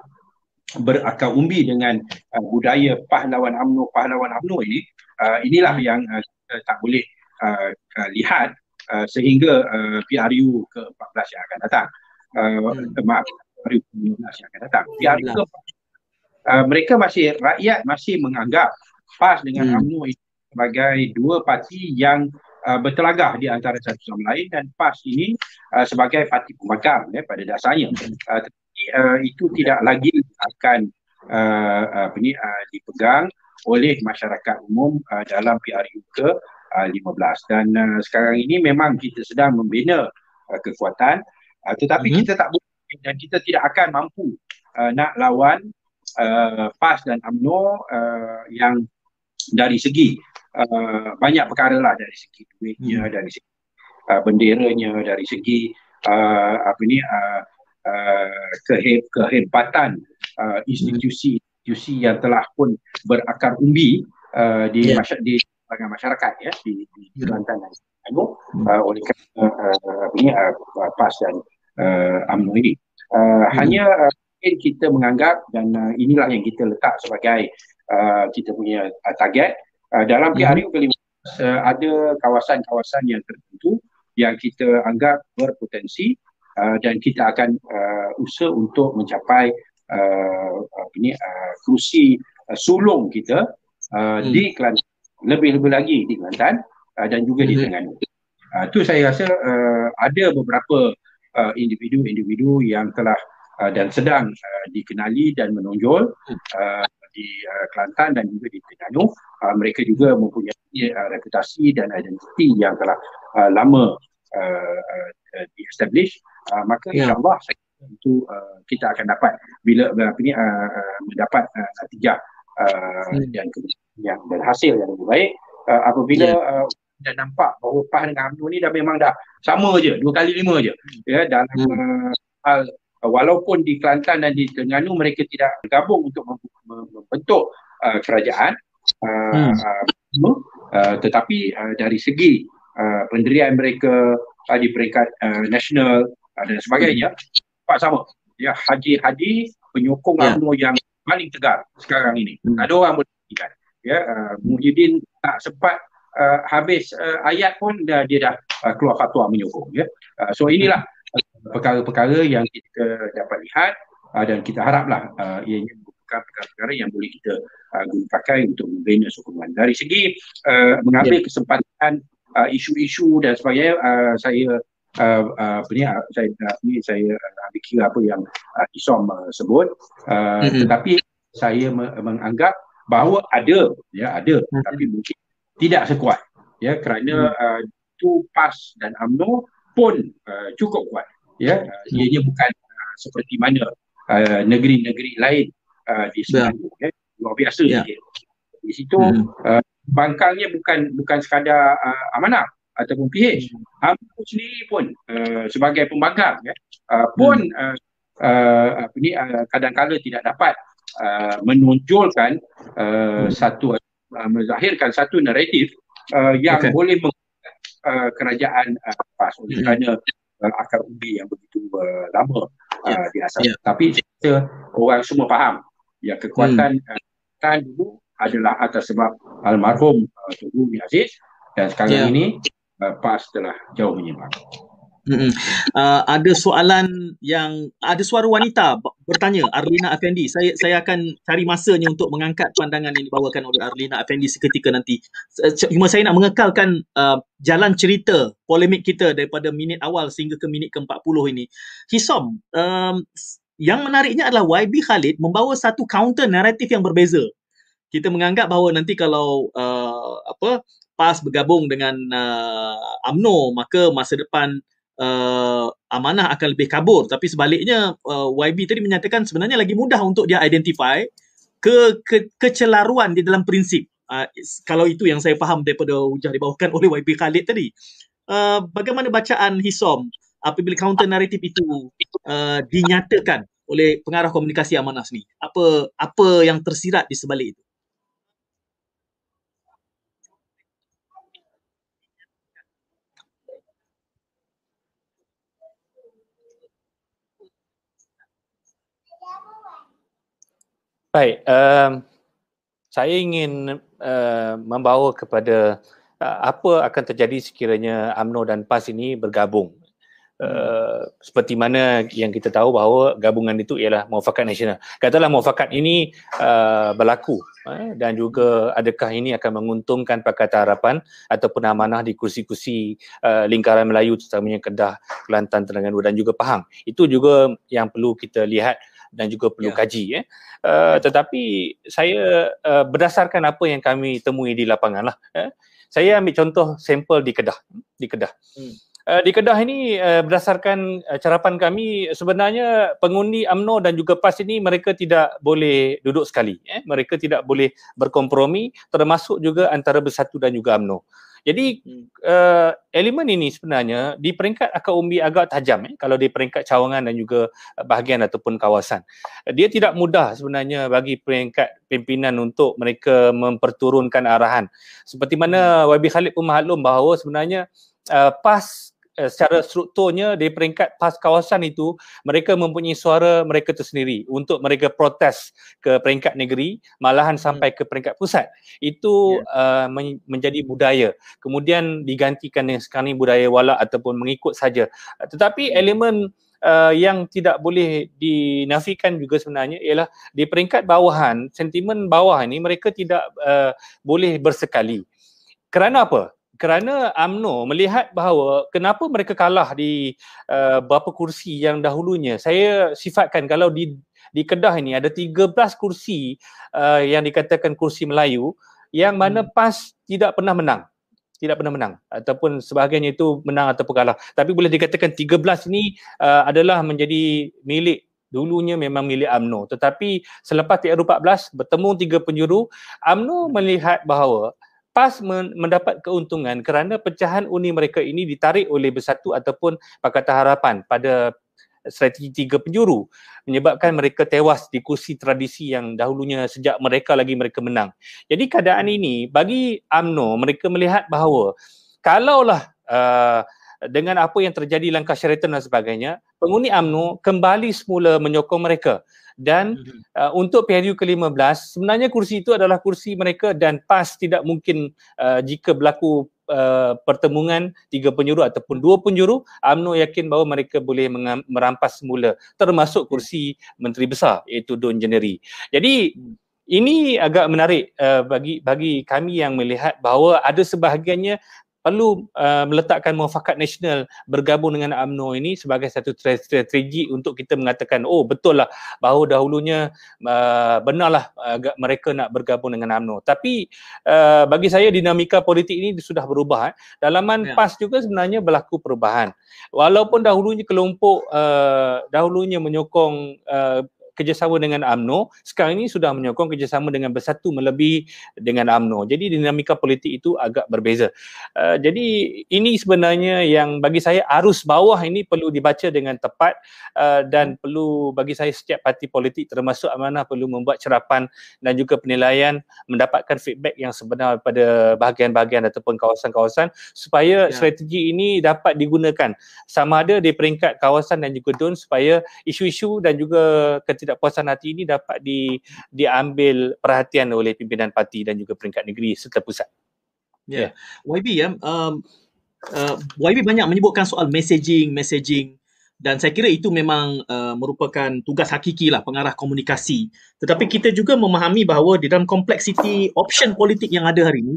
berakar umbi dengan uh, budaya pahlawan UMNO pahlawan UMNO ini uh, inilah hmm. yang uh, kita tak boleh uh, uh, lihat uh, sehingga uh, PRU ke-14 yang akan datang uh, hmm. maaf PRU ke-15 yang akan datang PRU ke-14 uh, mereka masih rakyat masih menganggap PAS dengan hmm. UMNO ini sebagai dua parti yang uh, bertelagah di antara satu sama lain dan PAS ini uh, sebagai parti pembangkang ya, pada dasarnya. Hmm. Uh, tetapi uh, itu tidak lagi akan uh, apa ni, uh, dipegang oleh masyarakat umum uh, dalam PRU ke uh, 15 dan uh, sekarang ini memang kita sedang membina uh, kekuatan uh, tetapi hmm. kita tak boleh dan kita tidak akan mampu uh, nak lawan uh, PAS dan UMNO uh, yang dari segi uh, banyak perkara lah dari segi duitnya, hmm. dari segi uh, benderanya, dari segi uh, apa ni uh, uh, kehe- kehebatan uh, institusi-institusi yang telah pun berakar umbi uh, di yeah. masy- di kalangan masyarakat ya di di hmm. Kelantan dan Selangor hmm. uh, oleh kerana uh, apa ni uh, PAS dan uh, UMNO ini. Uh, hmm. Hanya uh, mungkin kita menganggap dan uh, inilah yang kita letak sebagai uh, kita punya uh, target uh, dalam PRU kelima uh, ada kawasan-kawasan yang tertentu yang kita anggap berpotensi uh, dan kita akan uh, usaha untuk mencapai uh, ini uh, kerusi uh, sulung kita uh, hmm. di Kelantan lebih-lebih lagi di Kelantan uh, dan juga hmm. di Terengganu. Uh, tu saya rasa uh, ada beberapa uh, individu-individu yang telah uh, dan sedang uh, dikenali dan menonjol uh, di uh, Kelantan dan juga di Terengganu. Uh, mereka juga mempunyai uh, reputasi dan identiti yang telah uh, lama uh, uh, di-establish. Uh, maka yeah. insyaAllah itu uh, kita akan dapat bila apa ni uh, uh, mendapat uh, natijah uh, hmm. dan yang dan hasil yang lebih baik uh, apabila yeah. uh, dah nampak bahawa PAH dengan UMNO ni dah memang dah sama je dua kali lima je ya dalam hmm. uh, hal walaupun di Kelantan dan di Terengganu mereka tidak bergabung untuk membentuk uh, kerajaan uh, hmm. uh, uh, tetapi uh, dari segi uh, pendirian mereka uh, di peringkat uh, nasional uh, dan sebagainya hmm. sama ya Haji Hadi penyokong yeah. UMNO yang paling tegar sekarang ini hmm. ada orang boleh katakan ya uh, Muhyiddin tak sempat uh, habis uh, ayat pun uh, dia dah uh, keluar fatwa menyokong ya uh, so inilah hmm perkara-perkara yang kita dapat lihat uh, dan kita haraplah uh, ianya merupakan perkara-perkara yang boleh kita uh, guna pakai untuk membina sokongan. Dari segi uh, mengambil yeah. kesempatan uh, isu-isu dan sebagainya, uh, saya uh, uh, apa ni, uh, saya uh, ni saya uh, ambil kira apa yang uh, Isom uh, sebut. Uh, mm-hmm. Tetapi saya me- menganggap bahawa ada, ya ada, mm-hmm. tapi mungkin tidak sekuat. Ya, kerana mm-hmm. uh, itu PAS dan UMNO pun uh, cukup kuat ya uh, ianya bukan uh, seperti mana uh, negeri-negeri lain uh, di Selangor ya luar biasa ya. di situ hmm. uh, bangkalnya bukan bukan sekadar uh, amanah ataupun PH hmm. Ampu sendiri pun uh, sebagai pembangkang ya uh, pun hmm. uh, uh, apa ni uh, kadang-kala tidak dapat uh, menonjolkan uh, hmm. satu uh, menzahirkan satu naratif uh, yang okay. boleh menggunakan uh, kerajaan uh, PAS oleh mm-hmm. kerana akar umbi yang begitu uh, lama yeah. uh, di asas. Yeah. Tapi kita orang semua faham ya kekuatan mm. uh, dulu adalah atas sebab almarhum uh, Tugu Aziz dan sekarang yeah. ini uh, PAS telah jauh menyimpang. Mm-hmm. Uh, ada soalan yang ada suara wanita bertanya Arlina Afendi. Saya saya akan cari masanya untuk mengangkat pandangan yang dibawakan oleh Arlina Afendi seketika nanti. Cuma saya nak mengekalkan uh, jalan cerita polemik kita daripada minit awal sehingga ke minit ke-40 ini. Hisom, um, yang menariknya adalah YB Khalid membawa satu counter naratif yang berbeza. Kita menganggap bahawa nanti kalau uh, apa PAS bergabung dengan uh, AMNO maka masa depan uh, amanah akan lebih kabur. Tapi sebaliknya uh, YB tadi menyatakan sebenarnya lagi mudah untuk dia identify ke, ke kecelaruan di dalam prinsip. Uh, kalau itu yang saya faham daripada hujah dibawakan [LAUGHS] oleh YB Khalid tadi. Uh, bagaimana bacaan Hisom apabila counter narrative itu uh, dinyatakan oleh pengarah komunikasi amanah ni apa apa yang tersirat di sebalik itu Baik, um, saya ingin uh, membawa kepada uh, apa akan terjadi sekiranya AMNO dan PAS ini bergabung. Uh, seperti mana yang kita tahu bahawa gabungan itu ialah muafakat nasional. Katalah muafakat ini uh, berlaku uh, dan juga adakah ini akan menguntungkan Pakatan Harapan ataupun amanah di kursi-kursi uh, lingkaran Melayu terutamanya Kedah, Kelantan, Terengganu dan juga Pahang. Itu juga yang perlu kita lihat dan juga perlu yeah. kaji eh. Uh, tetapi saya uh, berdasarkan apa yang kami temui di lapangan lah. Eh. Saya ambil contoh sampel di Kedah, di Kedah. Hmm. Uh, di Kedah ini uh, berdasarkan uh, carapan kami sebenarnya pengundi AMNO dan juga PAS ini mereka tidak boleh duduk sekali eh mereka tidak boleh berkompromi termasuk juga antara Bersatu dan juga AMNO. Jadi hmm. uh, elemen ini sebenarnya di peringkat akar umbi agak tajam eh, kalau di peringkat cawangan dan juga bahagian ataupun kawasan. Dia tidak mudah sebenarnya bagi peringkat pimpinan untuk mereka memperturunkan arahan. Seperti mana hmm. YB Khalid pun maklum bahawa sebenarnya uh, PAS Eh, secara strukturnya di peringkat PAS kawasan itu mereka mempunyai suara mereka tersendiri untuk mereka protes ke peringkat negeri malahan hmm. sampai ke peringkat pusat itu yeah. uh, men- menjadi budaya kemudian digantikan dengan sekarang ini budaya wala ataupun mengikut saja tetapi hmm. elemen uh, yang tidak boleh dinafikan juga sebenarnya ialah di peringkat bawahan sentimen bawah ini mereka tidak uh, boleh bersekali kerana apa kerana AMNO melihat bahawa kenapa mereka kalah di uh, beberapa kursi yang dahulunya. Saya sifatkan kalau di di Kedah ini ada 13 kursi uh, yang dikatakan kursi Melayu yang mana hmm. PAS tidak pernah menang. Tidak pernah menang. Ataupun sebahagiannya itu menang ataupun kalah. Tapi boleh dikatakan 13 ini uh, adalah menjadi milik. Dulunya memang milik AMNO tetapi selepas TRU14 bertemu tiga penjuru AMNO melihat bahawa PAS mendapat keuntungan kerana pecahan uni mereka ini ditarik oleh Bersatu ataupun Pakatan Harapan pada strategi tiga penjuru menyebabkan mereka tewas di kursi tradisi yang dahulunya sejak mereka lagi mereka menang. Jadi keadaan ini bagi AMNO mereka melihat bahawa kalaulah uh, dengan apa yang terjadi langkah Sheraton dan sebagainya, pengundi AMNO kembali semula menyokong mereka dan mhm. uh, untuk PRU ke-15 sebenarnya kursi itu adalah kursi mereka dan PAS tidak mungkin uh, jika berlaku uh, pertemuan tiga penjuru ataupun dua penjuru UMNO yakin bahawa mereka boleh merampas semula termasuk kursi menteri besar iaitu Don Jeneri. Jadi hmm. ini agak menarik uh, bagi bagi kami yang melihat bahawa ada sebahagiannya perlu uh, meletakkan muafakat nasional bergabung dengan AMNO ini sebagai satu strategi untuk kita mengatakan oh betul lah bahawa dahulunya uh, benarlah uh, mereka nak bergabung dengan AMNO tapi uh, bagi saya dinamika politik ini sudah berubah eh. dalaman ya. PAS juga sebenarnya berlaku perubahan walaupun dahulunya kelompok uh, dahulunya menyokong uh, kerjasama dengan AMNO sekarang ini sudah menyokong kerjasama dengan bersatu melebihi dengan AMNO jadi dinamika politik itu agak berbeza. Uh, jadi ini sebenarnya yang bagi saya arus bawah ini perlu dibaca dengan tepat uh, dan perlu bagi saya setiap parti politik termasuk amanah perlu membuat cerapan dan juga penilaian mendapatkan feedback yang sebenar pada bahagian-bahagian ataupun kawasan-kawasan supaya ya. strategi ini dapat digunakan. Sama ada di peringkat kawasan dan juga DUN supaya isu-isu dan juga ketidakpuasan hati ini dapat di, diambil perhatian oleh pimpinan parti dan juga peringkat negeri serta pusat. Ya, yeah. YB ya, um, uh, YB banyak menyebutkan soal messaging, messaging dan saya kira itu memang uh, merupakan tugas hakiki lah pengarah komunikasi. Tetapi kita juga memahami bahawa di dalam kompleksiti option politik yang ada hari ini,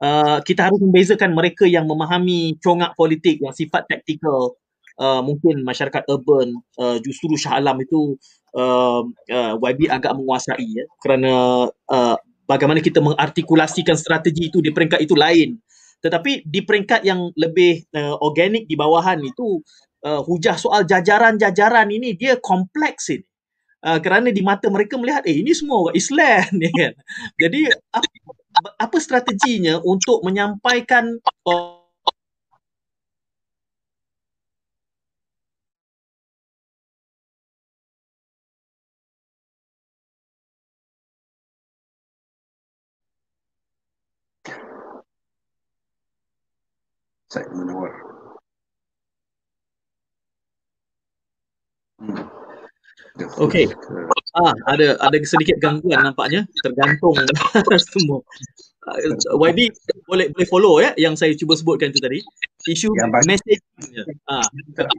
uh, kita harus membezakan mereka yang memahami congak politik yang sifat taktikal uh, mungkin masyarakat urban uh, justru Shah Alam itu uh, uh, YB agak menguasai ya. Kerana uh, bagaimana kita mengartikulasikan strategi itu di peringkat itu lain. Tetapi di peringkat yang lebih uh, organik di bawahan itu uh, hujah soal jajaran-jajaran ini dia kompleks ini. Uh, kerana di mata mereka melihat eh ini semua orang Islam. Ya [LAUGHS] kan jadi apa, apa strateginya untuk menyampaikan uh, Saya menawar. Hmm. Okey. Ah, ada ada sedikit gangguan nampaknya tergantung [LAUGHS] semua. Uh, YB boleh boleh follow ya yang saya cuba sebutkan tu tadi. Isu message. Ah,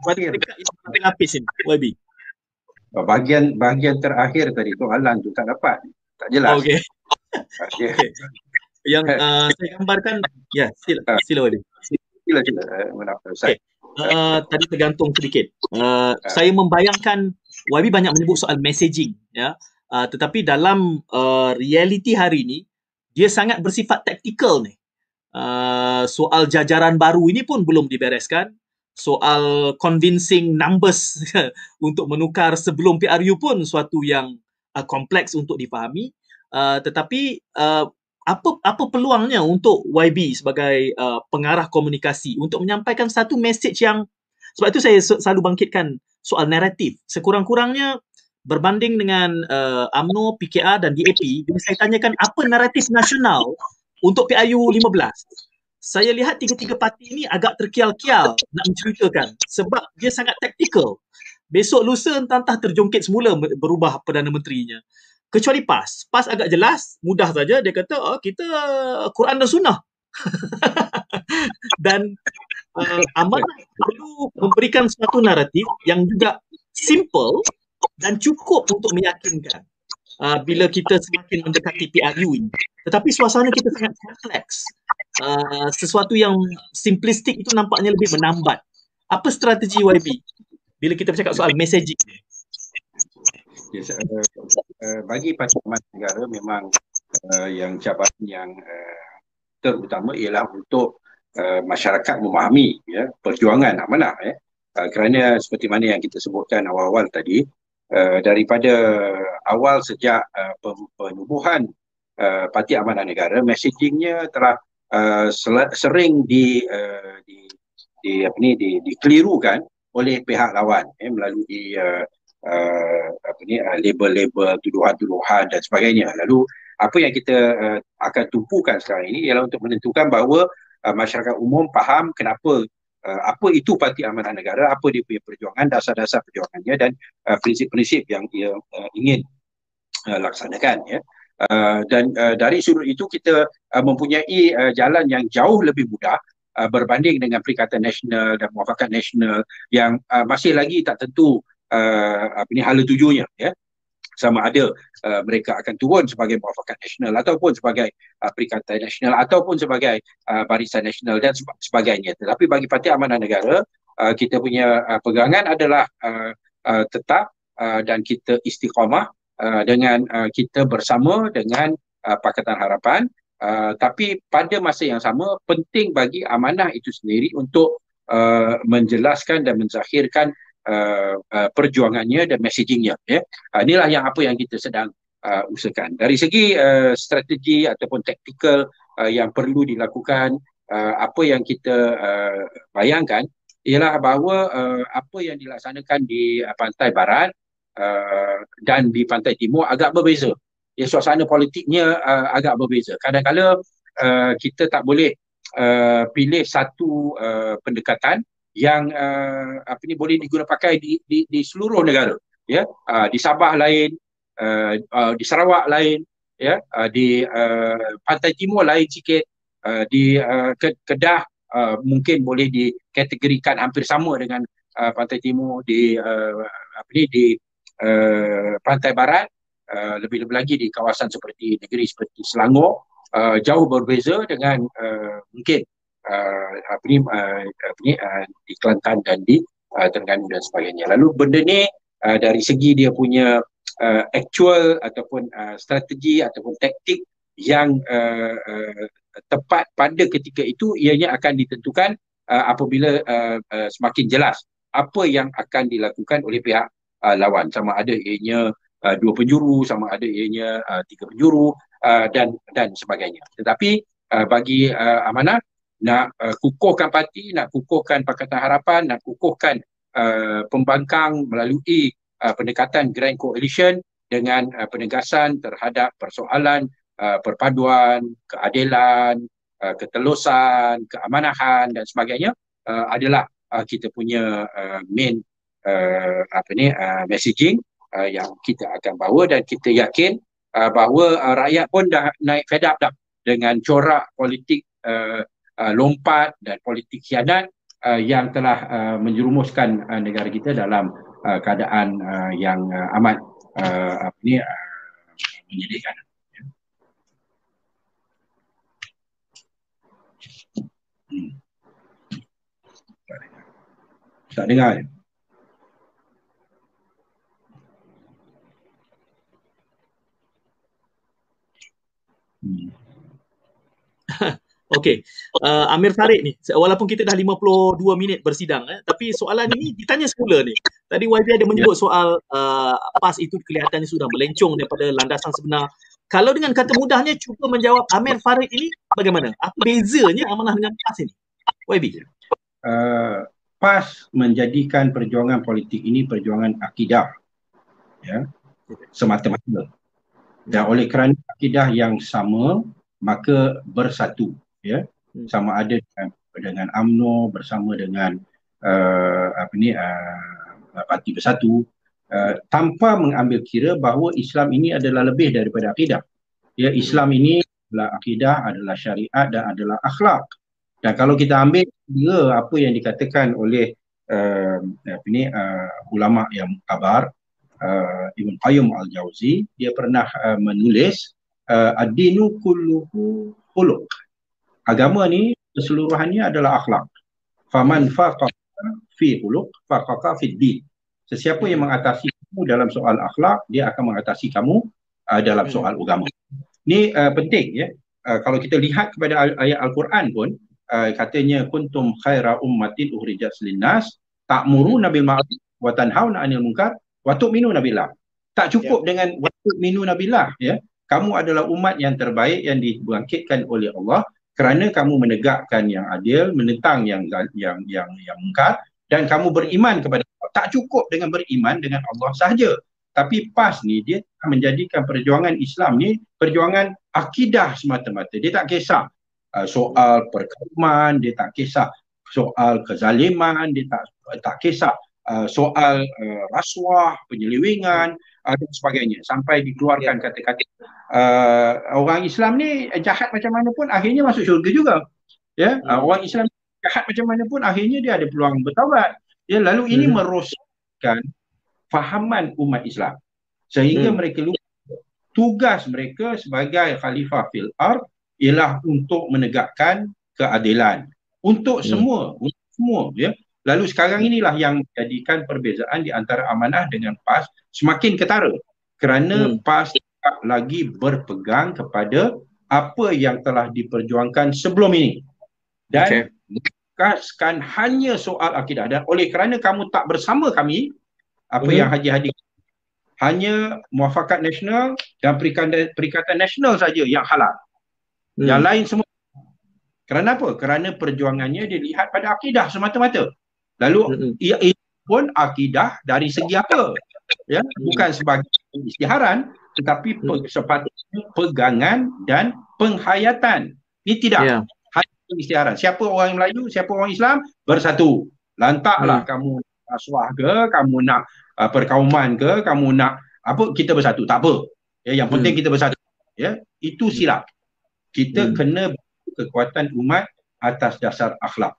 pada dekat ini lapis ini YB. Oh, bahagian bahagian terakhir tadi tu Alan tu tak dapat. Tak jelas. Okey. Okay. Yang uh, saya gambarkan ya sila sila YB sila sila okay. uh, tadi tergantung sedikit. Uh, uh. saya membayangkan YB banyak menyebut soal messaging ya. Uh, tetapi dalam uh, realiti hari ini dia sangat bersifat taktikal ni. Uh, soal jajaran baru ini pun belum dibereskan. Soal convincing numbers [LAUGHS] untuk menukar sebelum PRU pun suatu yang uh, kompleks untuk dipahami uh, tetapi uh, apa apa peluangnya untuk YB sebagai uh, pengarah komunikasi untuk menyampaikan satu message yang sebab itu saya selalu bangkitkan soal naratif. Sekurang-kurangnya berbanding dengan uh, AMNO, PKR dan DAP bila saya tanyakan apa naratif nasional untuk PIU 15 saya lihat tiga-tiga parti ini agak terkial-kial nak menceritakan sebab dia sangat taktikal besok lusa entah-entah terjongkit semula berubah Perdana Menterinya kecuali PAS. PAS agak jelas, mudah saja dia kata oh, kita Quran dan Sunnah. [LAUGHS] dan uh, amanah perlu memberikan satu naratif yang juga simple dan cukup untuk meyakinkan uh, bila kita semakin mendekati PRU ini. Tetapi suasana kita sangat kompleks. Uh, sesuatu yang simplistik itu nampaknya lebih menambat. Apa strategi YB bila kita bercakap soal messaging Yes, uh, uh, bagi Parlimen Negara memang uh, yang jabatan yang uh, terutama ialah untuk uh, masyarakat memahami ya, perjuangan amanah ya. Uh, kerana seperti mana yang kita sebutkan awal-awal tadi uh, daripada awal sejak uh, penubuhan uh, Parti Amanah Negara messagingnya telah uh, sering di, uh, di di apa ni di dikelirukan oleh pihak lawan eh, melalui uh, uh, apa ni uh, label-label tuduhan-tuduhan dan sebagainya. Lalu apa yang kita uh, akan tumpukan sekarang ini ialah untuk menentukan bahawa uh, masyarakat umum faham kenapa uh, apa itu Parti Amanah Negara, apa dia punya perjuangan, dasar-dasar perjuangannya dan uh, prinsip-prinsip yang ia uh, ingin uh, laksanakan ya. Uh, dan uh, dari sudut itu kita uh, mempunyai uh, jalan yang jauh lebih mudah uh, berbanding dengan Perikatan Nasional dan Muafakat Nasional yang uh, masih lagi tak tentu uh, apa ni hala tujunya ya. Sama ada uh, mereka akan turun sebagai muafakat nasional ataupun sebagai uh, perikatan nasional ataupun sebagai uh, barisan nasional dan sebagainya. Tetapi bagi Parti Amanah Negara uh, kita punya uh, pegangan adalah uh, uh, tetap uh, dan kita istiqamah uh, dengan uh, kita bersama dengan uh, Pakatan Harapan. Uh, tapi pada masa yang sama penting bagi amanah itu sendiri untuk uh, menjelaskan dan menzahirkan uh, uh, perjuangannya dan messagingnya ya. Uh, inilah yang apa yang kita sedang uh, usahakan. Dari segi uh, strategi ataupun taktikal uh, yang perlu dilakukan uh, apa yang kita uh, bayangkan ialah bahawa uh, apa yang dilaksanakan di uh, pantai barat uh, dan di pantai timur agak berbeza. Ya suasana politiknya uh, agak berbeza. Kadang-kadang uh, kita tak boleh uh, pilih satu uh, pendekatan yang uh, apa ni boleh digunakan pakai di, di di seluruh negara ya. Uh, di Sabah lain uh, uh, di Sarawak lain ya. Uh, di uh, pantai timur lain sikit. Uh, di uh, Kedah uh, mungkin boleh dikategorikan hampir sama dengan uh, pantai timur. Di uh, apa ni di uh, pantai barat uh, lebih-lebih lagi di kawasan seperti negeri seperti Selangor uh, jauh berbeza dengan uh, mungkin uh, apa ni uh, apa ni uh, di Kelantan dan di uh, Terengganu dan sebagainya. Lalu benda ni uh, dari segi dia punya uh, actual ataupun uh, strategi ataupun taktik yang uh, uh, tepat pada ketika itu ianya akan ditentukan uh, apabila uh, uh, semakin jelas apa yang akan dilakukan oleh pihak uh, lawan sama ada ianya uh, dua penjuru sama ada ianya uh, tiga penjuru uh, dan dan sebagainya tetapi uh, bagi uh, amanah nak uh, kukuhkan parti, nak kukuhkan Pakatan Harapan, nak kukuhkan uh, pembangkang melalui uh, pendekatan Grand Coalition dengan uh, penegasan terhadap persoalan uh, perpaduan, keadilan, uh, ketelusan, keamanahan dan sebagainya uh, adalah uh, kita punya uh, main uh, apa ni uh, messaging uh, yang kita akan bawa dan kita yakin uh, bahawa uh, rakyat pun dah naik fed up dah dengan corak politik uh, uh, lompat dan politik khianat uh, yang telah uh, menjerumuskan uh, negara kita dalam uh, keadaan uh, yang uh, amat uh, apa ni uh, menyedihkan. Hmm. Tak dengar. Hmm. Okey, uh, Amir Farid ni, walaupun kita dah 52 minit bersidang, eh, tapi soalan ini ditanya semula ni. Tadi YB ada menyebut ya. soal uh, PAS itu kelihatannya sudah melencong daripada landasan sebenar. Kalau dengan kata mudahnya cuba menjawab Amir Farid ini bagaimana? Apa bezanya amanah dengan PAS ini? YB. Uh, PAS menjadikan perjuangan politik ini perjuangan akidah. Ya. Semata-mata. Dan oleh kerana akidah yang sama, maka bersatu ya hmm. sama ada dengan, dengan AMNO bersama dengan uh, apa ni uh, parti bersatu. Uh, tanpa mengambil kira bahawa Islam ini adalah lebih daripada akidah. Ya Islam ini adalah akidah adalah syariat dan adalah akhlak. Dan kalau kita ambil dia apa yang dikatakan oleh uh, apa ni uh, ulama yang kabar uh, Ibn Qayyim al-Jauzi dia pernah uh, menulis uh, ad-dinu kulluhu khuluq agama ni keseluruhannya adalah akhlak. Faman faqaqa fi khuluq faqaqa fi din. Sesiapa yang mengatasi kamu dalam soal akhlak, dia akan mengatasi kamu uh, dalam hmm. soal agama. Ni uh, penting ya. Uh, kalau kita lihat kepada ayat Al-Quran pun uh, katanya kuntum khaira ummatin uhrijat linnas ta'muruna bil ma'ruf wa tanhauna 'anil munkar wa tu'minuna billah. Tak cukup ya. dengan wa tu'minuna billah ya. Kamu adalah umat yang terbaik yang dibangkitkan oleh Allah kerana kamu menegakkan yang adil, menentang yang yang yang yang mungkar dan kamu beriman kepada Allah. Tak cukup dengan beriman dengan Allah sahaja. Tapi PAS ni dia menjadikan perjuangan Islam ni perjuangan akidah semata-mata. Dia tak kisah uh, soal perkauman, dia tak kisah soal kezaliman, dia tak tak kisah uh, soal uh, rasuah, penyelewengan uh, dan sebagainya sampai dikeluarkan ya. kata-kata uh, orang Islam ni jahat macam mana pun akhirnya masuk syurga juga. Ya, hmm. uh, orang Islam jahat macam mana pun akhirnya dia ada peluang bertaubat. Ya, lalu ini hmm. merosakkan fahaman umat Islam. Sehingga hmm. mereka lupa tugas mereka sebagai khalifah fil ard ialah untuk menegakkan keadilan untuk hmm. semua, untuk semua ya. Lalu sekarang inilah yang menjadikan perbezaan di antara amanah dengan PAS semakin ketara kerana hmm. PAS tak lagi berpegang kepada apa yang telah diperjuangkan sebelum ini dan okay. memfokuskan hanya soal akidah dan oleh kerana kamu tak bersama kami apa hmm. yang Haji Hadi hanya muafakat nasional dan perikatan, perikatan nasional saja yang halal. Hmm. Yang lain semua kerana apa? Kerana perjuangannya dilihat pada akidah semata-mata. Lalu ia pun akidah dari segi apa? Ya, bukan sebagai istiharan tetapi sepatutnya pegangan dan penghayatan. Ini tidak yeah. hanya istiharan. Siapa orang Melayu, siapa orang Islam bersatu. Lantaklah hmm. kamu rasuah ke, kamu nak uh, perkauman ke, kamu nak apa kita bersatu. Tak apa. Ya, yang penting hmm. kita bersatu. Ya, itu hmm. silap. Kita hmm. kena kekuatan umat atas dasar akhlak.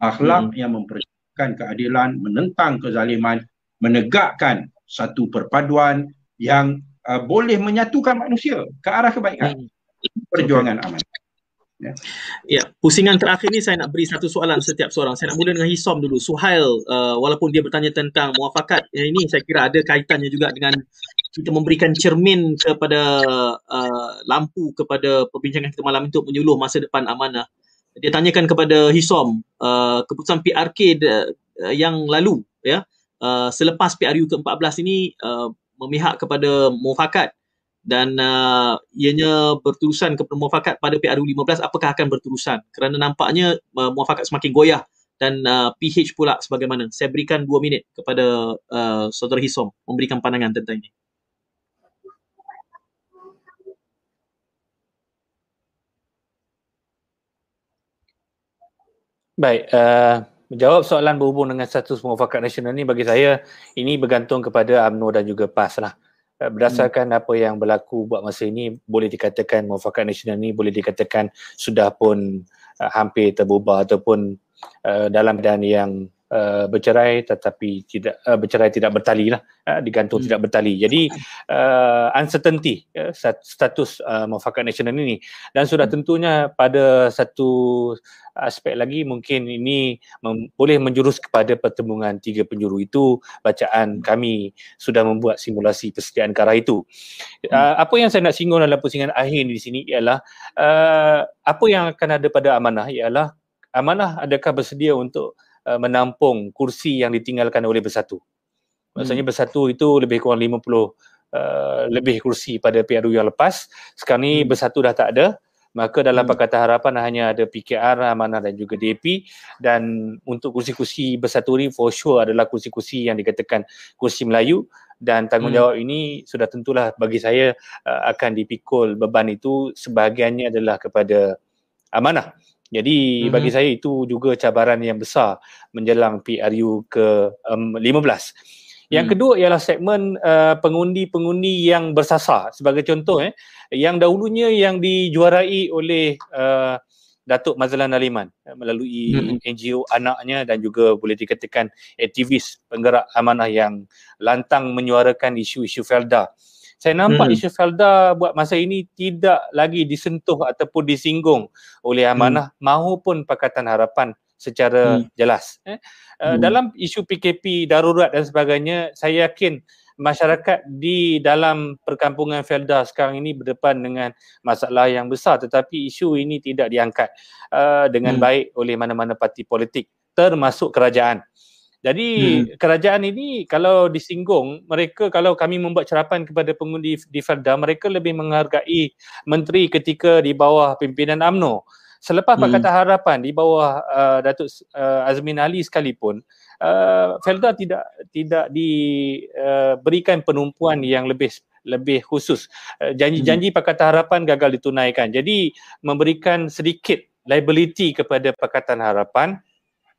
Akhlak hmm. yang memperjuangkan keadilan, menentang kezaliman, menegakkan satu perpaduan yang uh, boleh menyatukan manusia ke arah kebaikan. Hmm. Perjuangan aman. Ya. ya, pusingan terakhir ni saya nak beri satu soalan setiap seorang. Saya nak mula dengan Hisom dulu. Suhail, uh, walaupun dia bertanya tentang muafakat, yang ini saya kira ada kaitannya juga dengan kita memberikan cermin kepada uh, lampu kepada perbincangan kita malam itu menyuluh masa depan amanah. Dia tanyakan kepada Hisom, uh, keputusan PRK uh, yang lalu, ya, uh, selepas PRU ke-14 ini uh, memihak kepada muafakat dan uh, ianya berterusan kepada muafakat pada PRU 15 apakah akan berterusan kerana nampaknya uh, muafakat semakin goyah dan uh, PH pula sebagaimana. Saya berikan 2 minit kepada uh, saudara Hisom memberikan pandangan tentang ini Baik, uh, menjawab soalan berhubung dengan status muafakat nasional ni bagi saya ini bergantung kepada UMNO dan juga PAS lah. Eh, berdasarkan hmm. apa yang berlaku buat masa ini boleh dikatakan muafakat nasional ni boleh dikatakan sudah pun uh, hampir terbubah ataupun uh, dalam keadaan yang uh, bercerai tetapi tidak uh, bercerai tidak bertali lah uh, digantung hmm. tidak bertali jadi uh, uncertainty uh, status uh, muafakat nasional ini dan sudah hmm. tentunya pada satu aspek lagi mungkin ini mem- boleh menjurus kepada pertembungan tiga penjuru itu bacaan kami sudah membuat simulasi persediaan ke arah itu. Hmm. Uh, apa yang saya nak singgung dalam pusingan akhir di sini ialah uh, apa yang akan ada pada amanah ialah amanah adakah bersedia untuk uh, menampung kursi yang ditinggalkan oleh bersatu. Maksudnya hmm. bersatu itu lebih kurang 50 uh, lebih kursi pada PRU yang lepas. Sekarang ni hmm. bersatu dah tak ada maka dalam hmm. Pakatan Harapan hanya ada PKR, Amanah dan juga DAP dan untuk kursi-kursi bersatu ini for sure adalah kursi-kursi yang dikatakan kursi Melayu dan tanggungjawab hmm. ini sudah tentulah bagi saya uh, akan dipikul beban itu sebahagiannya adalah kepada Amanah. Jadi hmm. bagi saya itu juga cabaran yang besar menjelang PRU ke um, 15. Yang hmm. kedua ialah segmen uh, pengundi-pengundi yang bersasar. Sebagai contoh eh, yang dahulunya yang dijuarai oleh uh, Datuk Mazlan Aliman eh, melalui hmm. NGO anaknya dan juga boleh dikatakan aktivis penggerak amanah yang lantang menyuarakan isu-isu Felda. Saya nampak hmm. isu Felda buat masa ini tidak lagi disentuh ataupun disinggung oleh amanah hmm. maupun Pakatan Harapan secara hmm. jelas. Eh? Uh, hmm. Dalam isu PKP darurat dan sebagainya, saya yakin masyarakat di dalam perkampungan Felda sekarang ini berdepan dengan masalah yang besar tetapi isu ini tidak diangkat uh, dengan hmm. baik oleh mana-mana parti politik termasuk kerajaan. Jadi hmm. kerajaan ini kalau disinggung mereka kalau kami membuat cerapan kepada pengundi di Felda mereka lebih menghargai menteri ketika di bawah pimpinan AMNO selepas Pakatan hmm. Harapan di bawah uh, Datuk uh, Azmin Ali sekalipun uh, Felda tidak tidak diberikan uh, penumpuan yang lebih lebih khusus uh, janji-janji hmm. Pakatan Harapan gagal ditunaikan jadi memberikan sedikit liability kepada Pakatan Harapan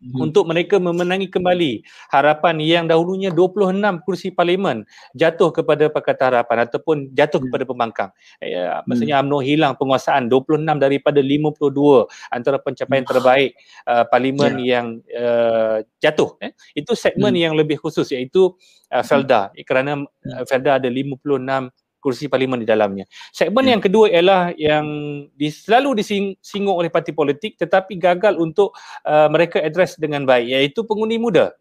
hmm. untuk mereka memenangi kembali harapan yang dahulunya 26 kursi parlimen jatuh kepada Pakatan Harapan ataupun jatuh hmm. kepada pembangkang. Ya, maksudnya UMNO hmm. hilang penguasaan 26 daripada 52 antara pencapaian hmm. terbaik uh, parlimen yeah. yang uh, jatuh. Eh. Itu segmen hmm. yang lebih khusus iaitu uh, Felda hmm. kerana uh, Felda ada 56 kursi parlimen di dalamnya. Segmen hmm. yang kedua ialah yang di, selalu disinggung oleh parti politik tetapi gagal untuk uh, mereka address dengan baik iaitu pengundi muda.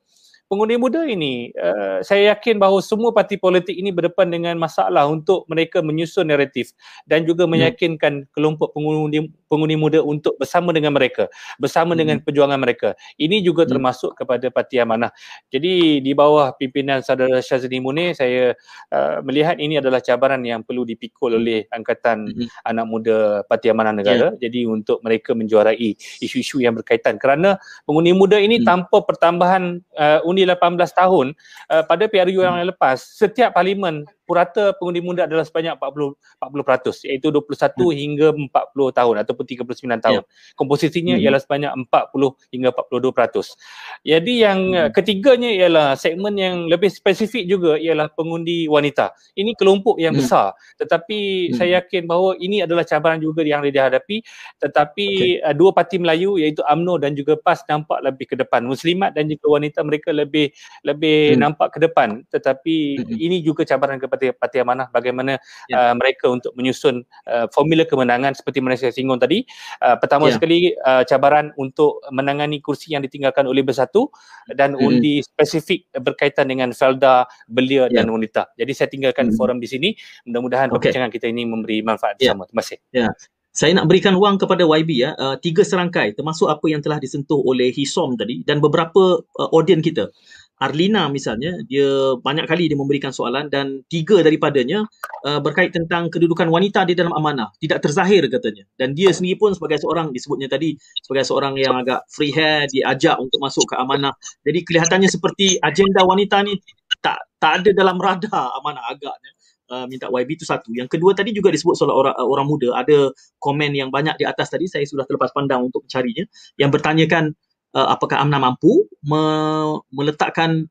Pengundi muda ini uh, saya yakin bahawa semua parti politik ini berdepan dengan masalah untuk mereka menyusun naratif dan juga hmm. meyakinkan hmm. kelompok pengundi pengundi muda untuk bersama dengan mereka bersama hmm. dengan perjuangan mereka ini juga hmm. termasuk kepada parti amanah jadi di bawah pimpinan saudara Syazli Munir saya uh, melihat ini adalah cabaran yang perlu dipikul oleh angkatan hmm. anak muda parti amanah negara yeah. jadi untuk mereka menjuarai isu-isu yang berkaitan kerana pengundi muda ini hmm. tanpa pertambahan uh, undi 18 tahun uh, pada PRU yang hmm. lepas setiap parlimen purata pengundi muda adalah sebanyak 40 40% iaitu 21 hmm. hingga 40 tahun ataupun 39 tahun. Yeah. Komposisinya hmm. ialah sebanyak 40 hingga 42%. Jadi yang hmm. Uh, ketiganya ialah segmen yang lebih spesifik juga ialah pengundi wanita. Ini kelompok yang hmm. besar tetapi hmm. saya yakin bahawa ini adalah cabaran juga yang dihadapi tetapi okay. uh, dua parti Melayu iaitu AMNO dan juga PAS nampak lebih ke depan. Muslimat dan juga wanita mereka lebih lebih hmm. nampak ke depan tetapi hmm. ini juga cabaran kepada parti parti amanah bagaimana ya. uh, mereka untuk menyusun uh, formula kemenangan seperti mana saya singgung tadi uh, pertama ya. sekali uh, cabaran untuk menangani kursi yang ditinggalkan oleh bersatu dan hmm. undi spesifik berkaitan dengan Felda, Belia ya. dan wanita. Jadi saya tinggalkan hmm. forum di sini. Mudah-mudahan okay. perbincangan kita ini memberi manfaat ya. bersama. Terima kasih. Ya. Saya nak berikan ruang kepada YB ya, uh, tiga serangkai termasuk apa yang telah disentuh oleh Hisom tadi dan beberapa uh, audiens kita. Arlina misalnya dia banyak kali dia memberikan soalan dan tiga daripadanya uh, berkait tentang kedudukan wanita di dalam amanah. Tidak terzahir katanya. Dan dia sendiri pun sebagai seorang disebutnya tadi sebagai seorang yang agak free hair diajak untuk masuk ke amanah. Jadi kelihatannya seperti agenda wanita ni tak tak ada dalam radar amanah agaknya. Uh, minta YB itu satu. Yang kedua tadi juga disebut soal orang orang muda. Ada komen yang banyak di atas tadi. Saya sudah terlepas pandang untuk mencarinya. Yang bertanyakan uh, apakah AMNA mampu me- meletakkan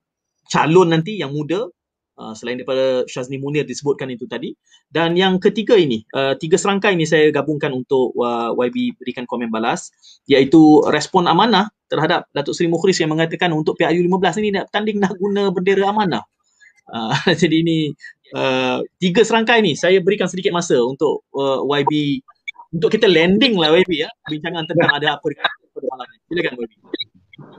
calon nanti yang muda uh, selain daripada Syazni Munir disebutkan itu tadi. Dan yang ketiga ini uh, tiga serangkai ini saya gabungkan untuk uh, YB berikan komen balas iaitu respon amanah terhadap Datuk Seri Mukhris yang mengatakan untuk PIU 15 ini nak tanding nak guna bendera amanah. Uh, [LAUGHS] jadi ini uh, tiga serangkai ini saya berikan sedikit masa untuk uh, YB untuk kita landing lah YB ya. Bincangan tentang ada apa pada malam. Silakan YB.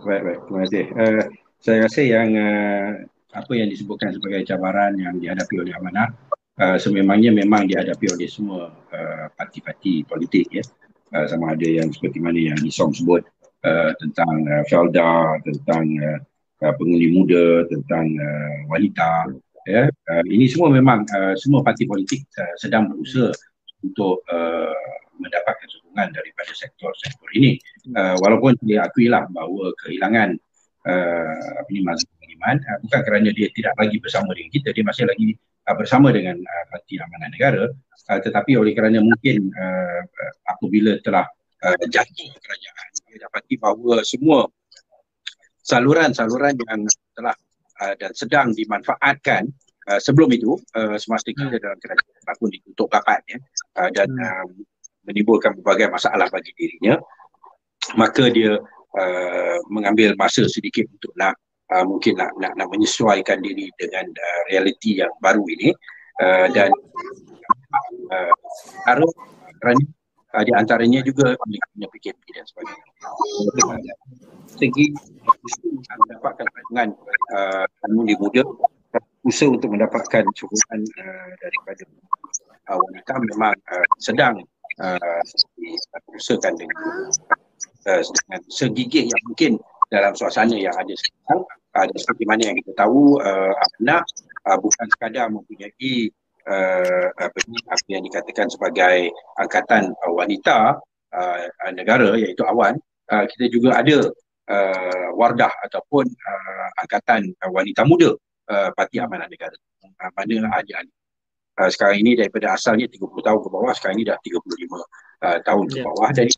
Baik, baik. Terima kasih. Uh, saya rasa yang uh, apa yang disebutkan sebagai cabaran yang dihadapi oleh Amanah uh, sememangnya memang dihadapi oleh semua uh, parti-parti politik ya. Uh, sama ada yang seperti mana yang Isong sebut uh, tentang uh, Felda, tentang uh, pengundi muda, tentang uh, wanita. Ya. Uh, ini semua memang uh, semua parti politik uh, sedang berusaha untuk uh, mendapatkan sokongan daripada sektor-sektor ini. Uh, walaupun dia akuilah bahawa kehilangan uh, apa ni mazhab iman uh, bukan kerana dia tidak lagi bersama dengan kita, dia masih lagi uh, bersama dengan uh, Parti Amanah Negara, uh, tetapi oleh kerana mungkin uh, apabila telah uh, jatuh kerajaan, dia dapati bahawa semua saluran-saluran yang telah uh, dan sedang dimanfaatkan uh, sebelum itu uh, semasa kita hmm. dalam kerajaan pun ditutup rapat ya uh, dan uh, menimbulkan berbagai masalah bagi dirinya maka dia uh, mengambil masa sedikit untuk nak uh, mungkin nak, nak nak menyesuaikan diri dengan uh, realiti yang baru ini uh, dan uh, harus kerana uh, di antaranya juga punya PKP dan sebagainya. Segi mendapatkan sokongan uh, di muda usaha untuk mendapatkan sokongan uh, daripada uh, wanita memang uh, sedang uh, diusahakan dengan, uh, dengan segigih yang mungkin dalam suasana yang ada sekarang. Uh, seperti mana yang kita tahu uh, anak uh, bukan sekadar mempunyai uh, apa, ini, apa yang dikatakan sebagai angkatan uh, wanita uh, negara iaitu awan. Uh, kita juga ada uh, wardah ataupun uh, angkatan uh, wanita muda uh, Parti Amanah Negara. Uh, mana ada uh, sekarang ini daripada asalnya 30 tahun ke bawah, sekarang ini dah 35 uh, tahun ke ya. bawah. Jadi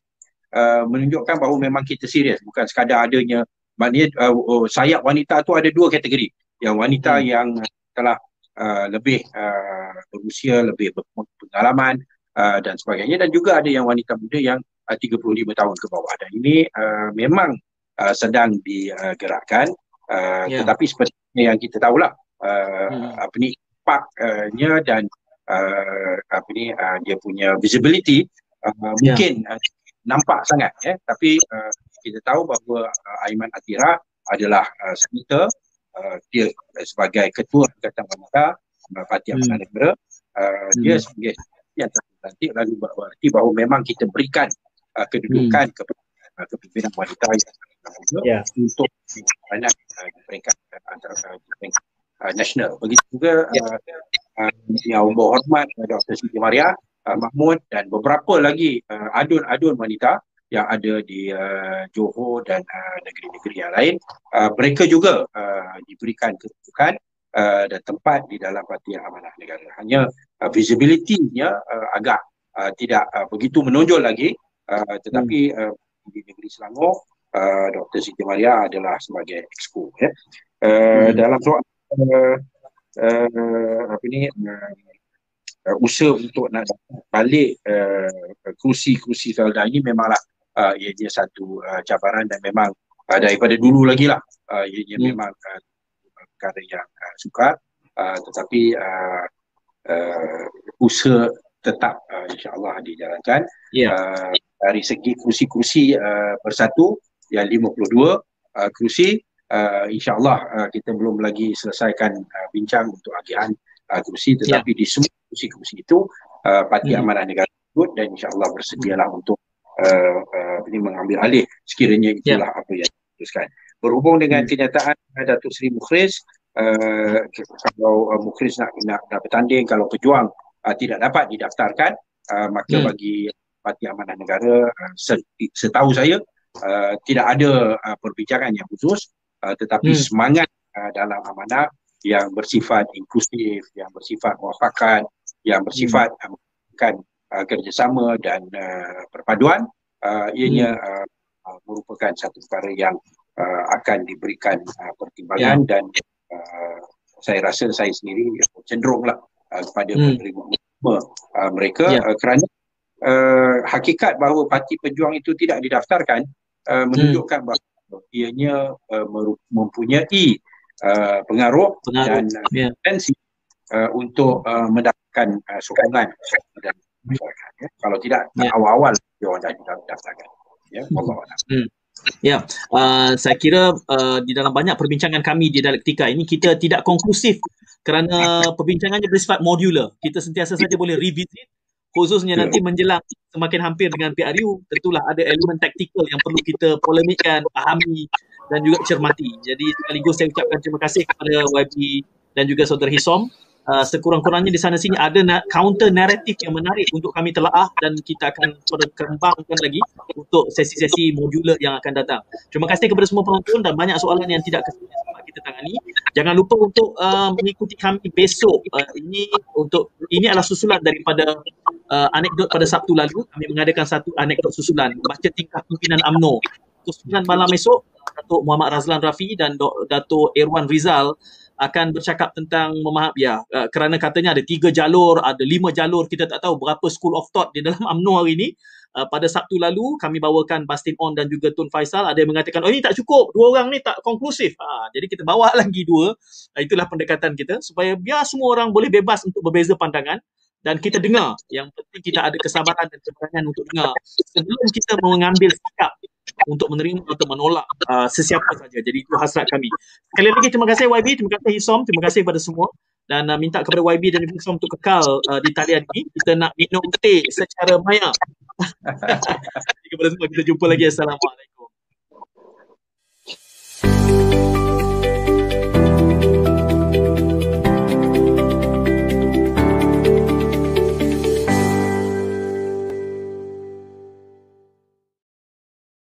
uh, menunjukkan bahawa memang kita serius bukan sekadar adanya maknanya uh, uh, sayap wanita tu ada dua kategori. Yang wanita hmm. yang telah uh, lebih uh, berusia, lebih berpengalaman uh, dan sebagainya dan juga ada yang wanita muda yang uh, 35 tahun ke bawah. Dan ini uh, memang uh, sedang digerakkan uh, yeah. tetapi seperti yang kita tahulah uh, hmm. apa ni impactnya dan uh, apa ni uh, dia punya visibility uh, yeah. mungkin uh, nampak sangat ya tapi uh, kita tahu bahawa uh, Aiman Atira adalah uh, senator uh, dia sebagai ketua Angkatan Wanita uh, Parti Amanah hmm. Negara uh, hmm. dia sebagai yang terlantik lalu berarti bahawa memang kita berikan uh, kedudukan hmm. kepada uh, kepimpinan wanita yang yeah. untuk banyak uh, peringkat uh, antara peringkat uh, nasional. Begitu juga yeah. uh, uh, yang berhormat uh, Dr. Siti Maria uh, Mahmud dan beberapa lagi uh, adun-adun wanita yang ada di uh, Johor dan uh, negeri-negeri yang lain uh, mereka juga uh, diberikan kedudukan uh, dan tempat di dalam Parti Amanah Negara hanya uh, visibility-nya uh, agak uh, tidak uh, begitu menonjol lagi uh, tetapi hmm. uh, di negeri Selangor uh, Dr. Siti Maria adalah sebagai exco ya. Uh, hmm. dalam soal uh, uh, apa ni uh, usaha untuk nak balik uh, kerusi-kerusi Felda ini memanglah uh, ianya satu uh, cabaran dan memang uh, daripada dulu lagi lah uh, ianya hmm. memang uh, perkara yang uh, sukar uh, tetapi uh, uh, usaha tetap uh, insyaAllah dijalankan yeah. uh, dari segi kerusi-kerusi uh, bersatu yang 52 uh, kerusi uh, insyaAllah uh, kita belum lagi selesaikan uh, bincang untuk agihan uh, kerusi tetapi yeah. di semua kerusi-kerusi itu uh, Parti hmm. Amanah Negara dan insyaAllah bersedialah hmm. untuk uh, uh, ini mengambil alih sekiranya itulah yeah. apa yang diputuskan. Berhubung dengan hmm. kenyataan Datuk Seri Mukhriz, uh, kalau uh, Mukhriz nak, nak, nak bertanding, kalau pejuang uh, tidak dapat didaftarkan, uh, maka hmm. bagi Parti Amanah Negara, uh, setahu saya, uh, tidak ada uh, perbincangan yang khusus, uh, tetapi hmm. semangat uh, dalam amanah yang bersifat inklusif, yang bersifat muafakat, yang bersifat hmm. uh, uh, kerjasama dan uh, perpaduan uh, ianya hmm. uh, merupakan satu perkara yang uh, akan diberikan uh, pertimbangan ya. dan uh, saya rasa saya sendiri cenderunglah uh, kepada hmm. penerima uh, mereka ya. uh, kerana uh, hakikat bahawa parti pejuang itu tidak didaftarkan uh, menunjukkan hmm. bahawa ianya uh, mempunyai uh, pengaruh, pengaruh dan yeah. potensi uh, untuk uh, mendapatkan uh, sokongan dan masyarakat. Ya. Kalau tidak, yeah. awal-awal dia orang dah daftarkan. Ya, hmm. Allah hmm. Ya, uh, saya kira uh, di dalam banyak perbincangan kami di dialektika ini kita tidak konklusif kerana perbincangannya bersifat modular. Kita sentiasa saja boleh revisit khususnya nanti menjelang semakin hampir dengan PRU tentulah ada elemen taktikal yang perlu kita polemikkan, pahami dan juga cermati. Jadi sekaligus saya ucapkan terima kasih kepada YB dan juga saudara Hisom uh, sekurang-kurangnya di sana sini ada na- counter naratif yang menarik untuk kami telaah dan kita akan kembangkan lagi untuk sesi-sesi modular yang akan datang. Terima kasih kepada semua penonton dan banyak soalan yang tidak sempat kita tangani. Jangan lupa untuk uh, mengikuti kami besok. Uh, ini untuk ini adalah susulan daripada uh, anekdot pada Sabtu lalu. Kami mengadakan satu anekdot susulan baca tingkah pimpinan AMNO. Susulan malam esok Datuk Muhammad Razlan Rafi dan Datuk Irwan Rizal akan bercakap tentang memaham ya uh, kerana katanya ada tiga jalur ada lima jalur kita tak tahu berapa school of thought di dalam [LAUGHS] UMNO hari ini uh, pada Sabtu lalu kami bawakan Bastin On dan juga Tun Faisal. Ada yang mengatakan oh ini tak cukup. Dua orang ni tak konklusif. Uh, jadi kita bawa [LAUGHS] lagi dua. Uh, itulah pendekatan kita supaya biar semua orang boleh bebas untuk berbeza pandangan dan kita dengar. Yang penting kita ada kesabaran dan keberanian untuk dengar sebelum kita mengambil sikap untuk menerima atau menolak uh, sesiapa saja. Jadi itu hasrat kami. Sekali lagi terima kasih YB, terima kasih Hisom, terima kasih kepada semua dan uh, minta kepada YB dan Hisom untuk kekal uh, di talian ini. Kita nak minum teh secara maya. [LAUGHS] kepada semua kita jumpa lagi. Assalamualaikum. Thank you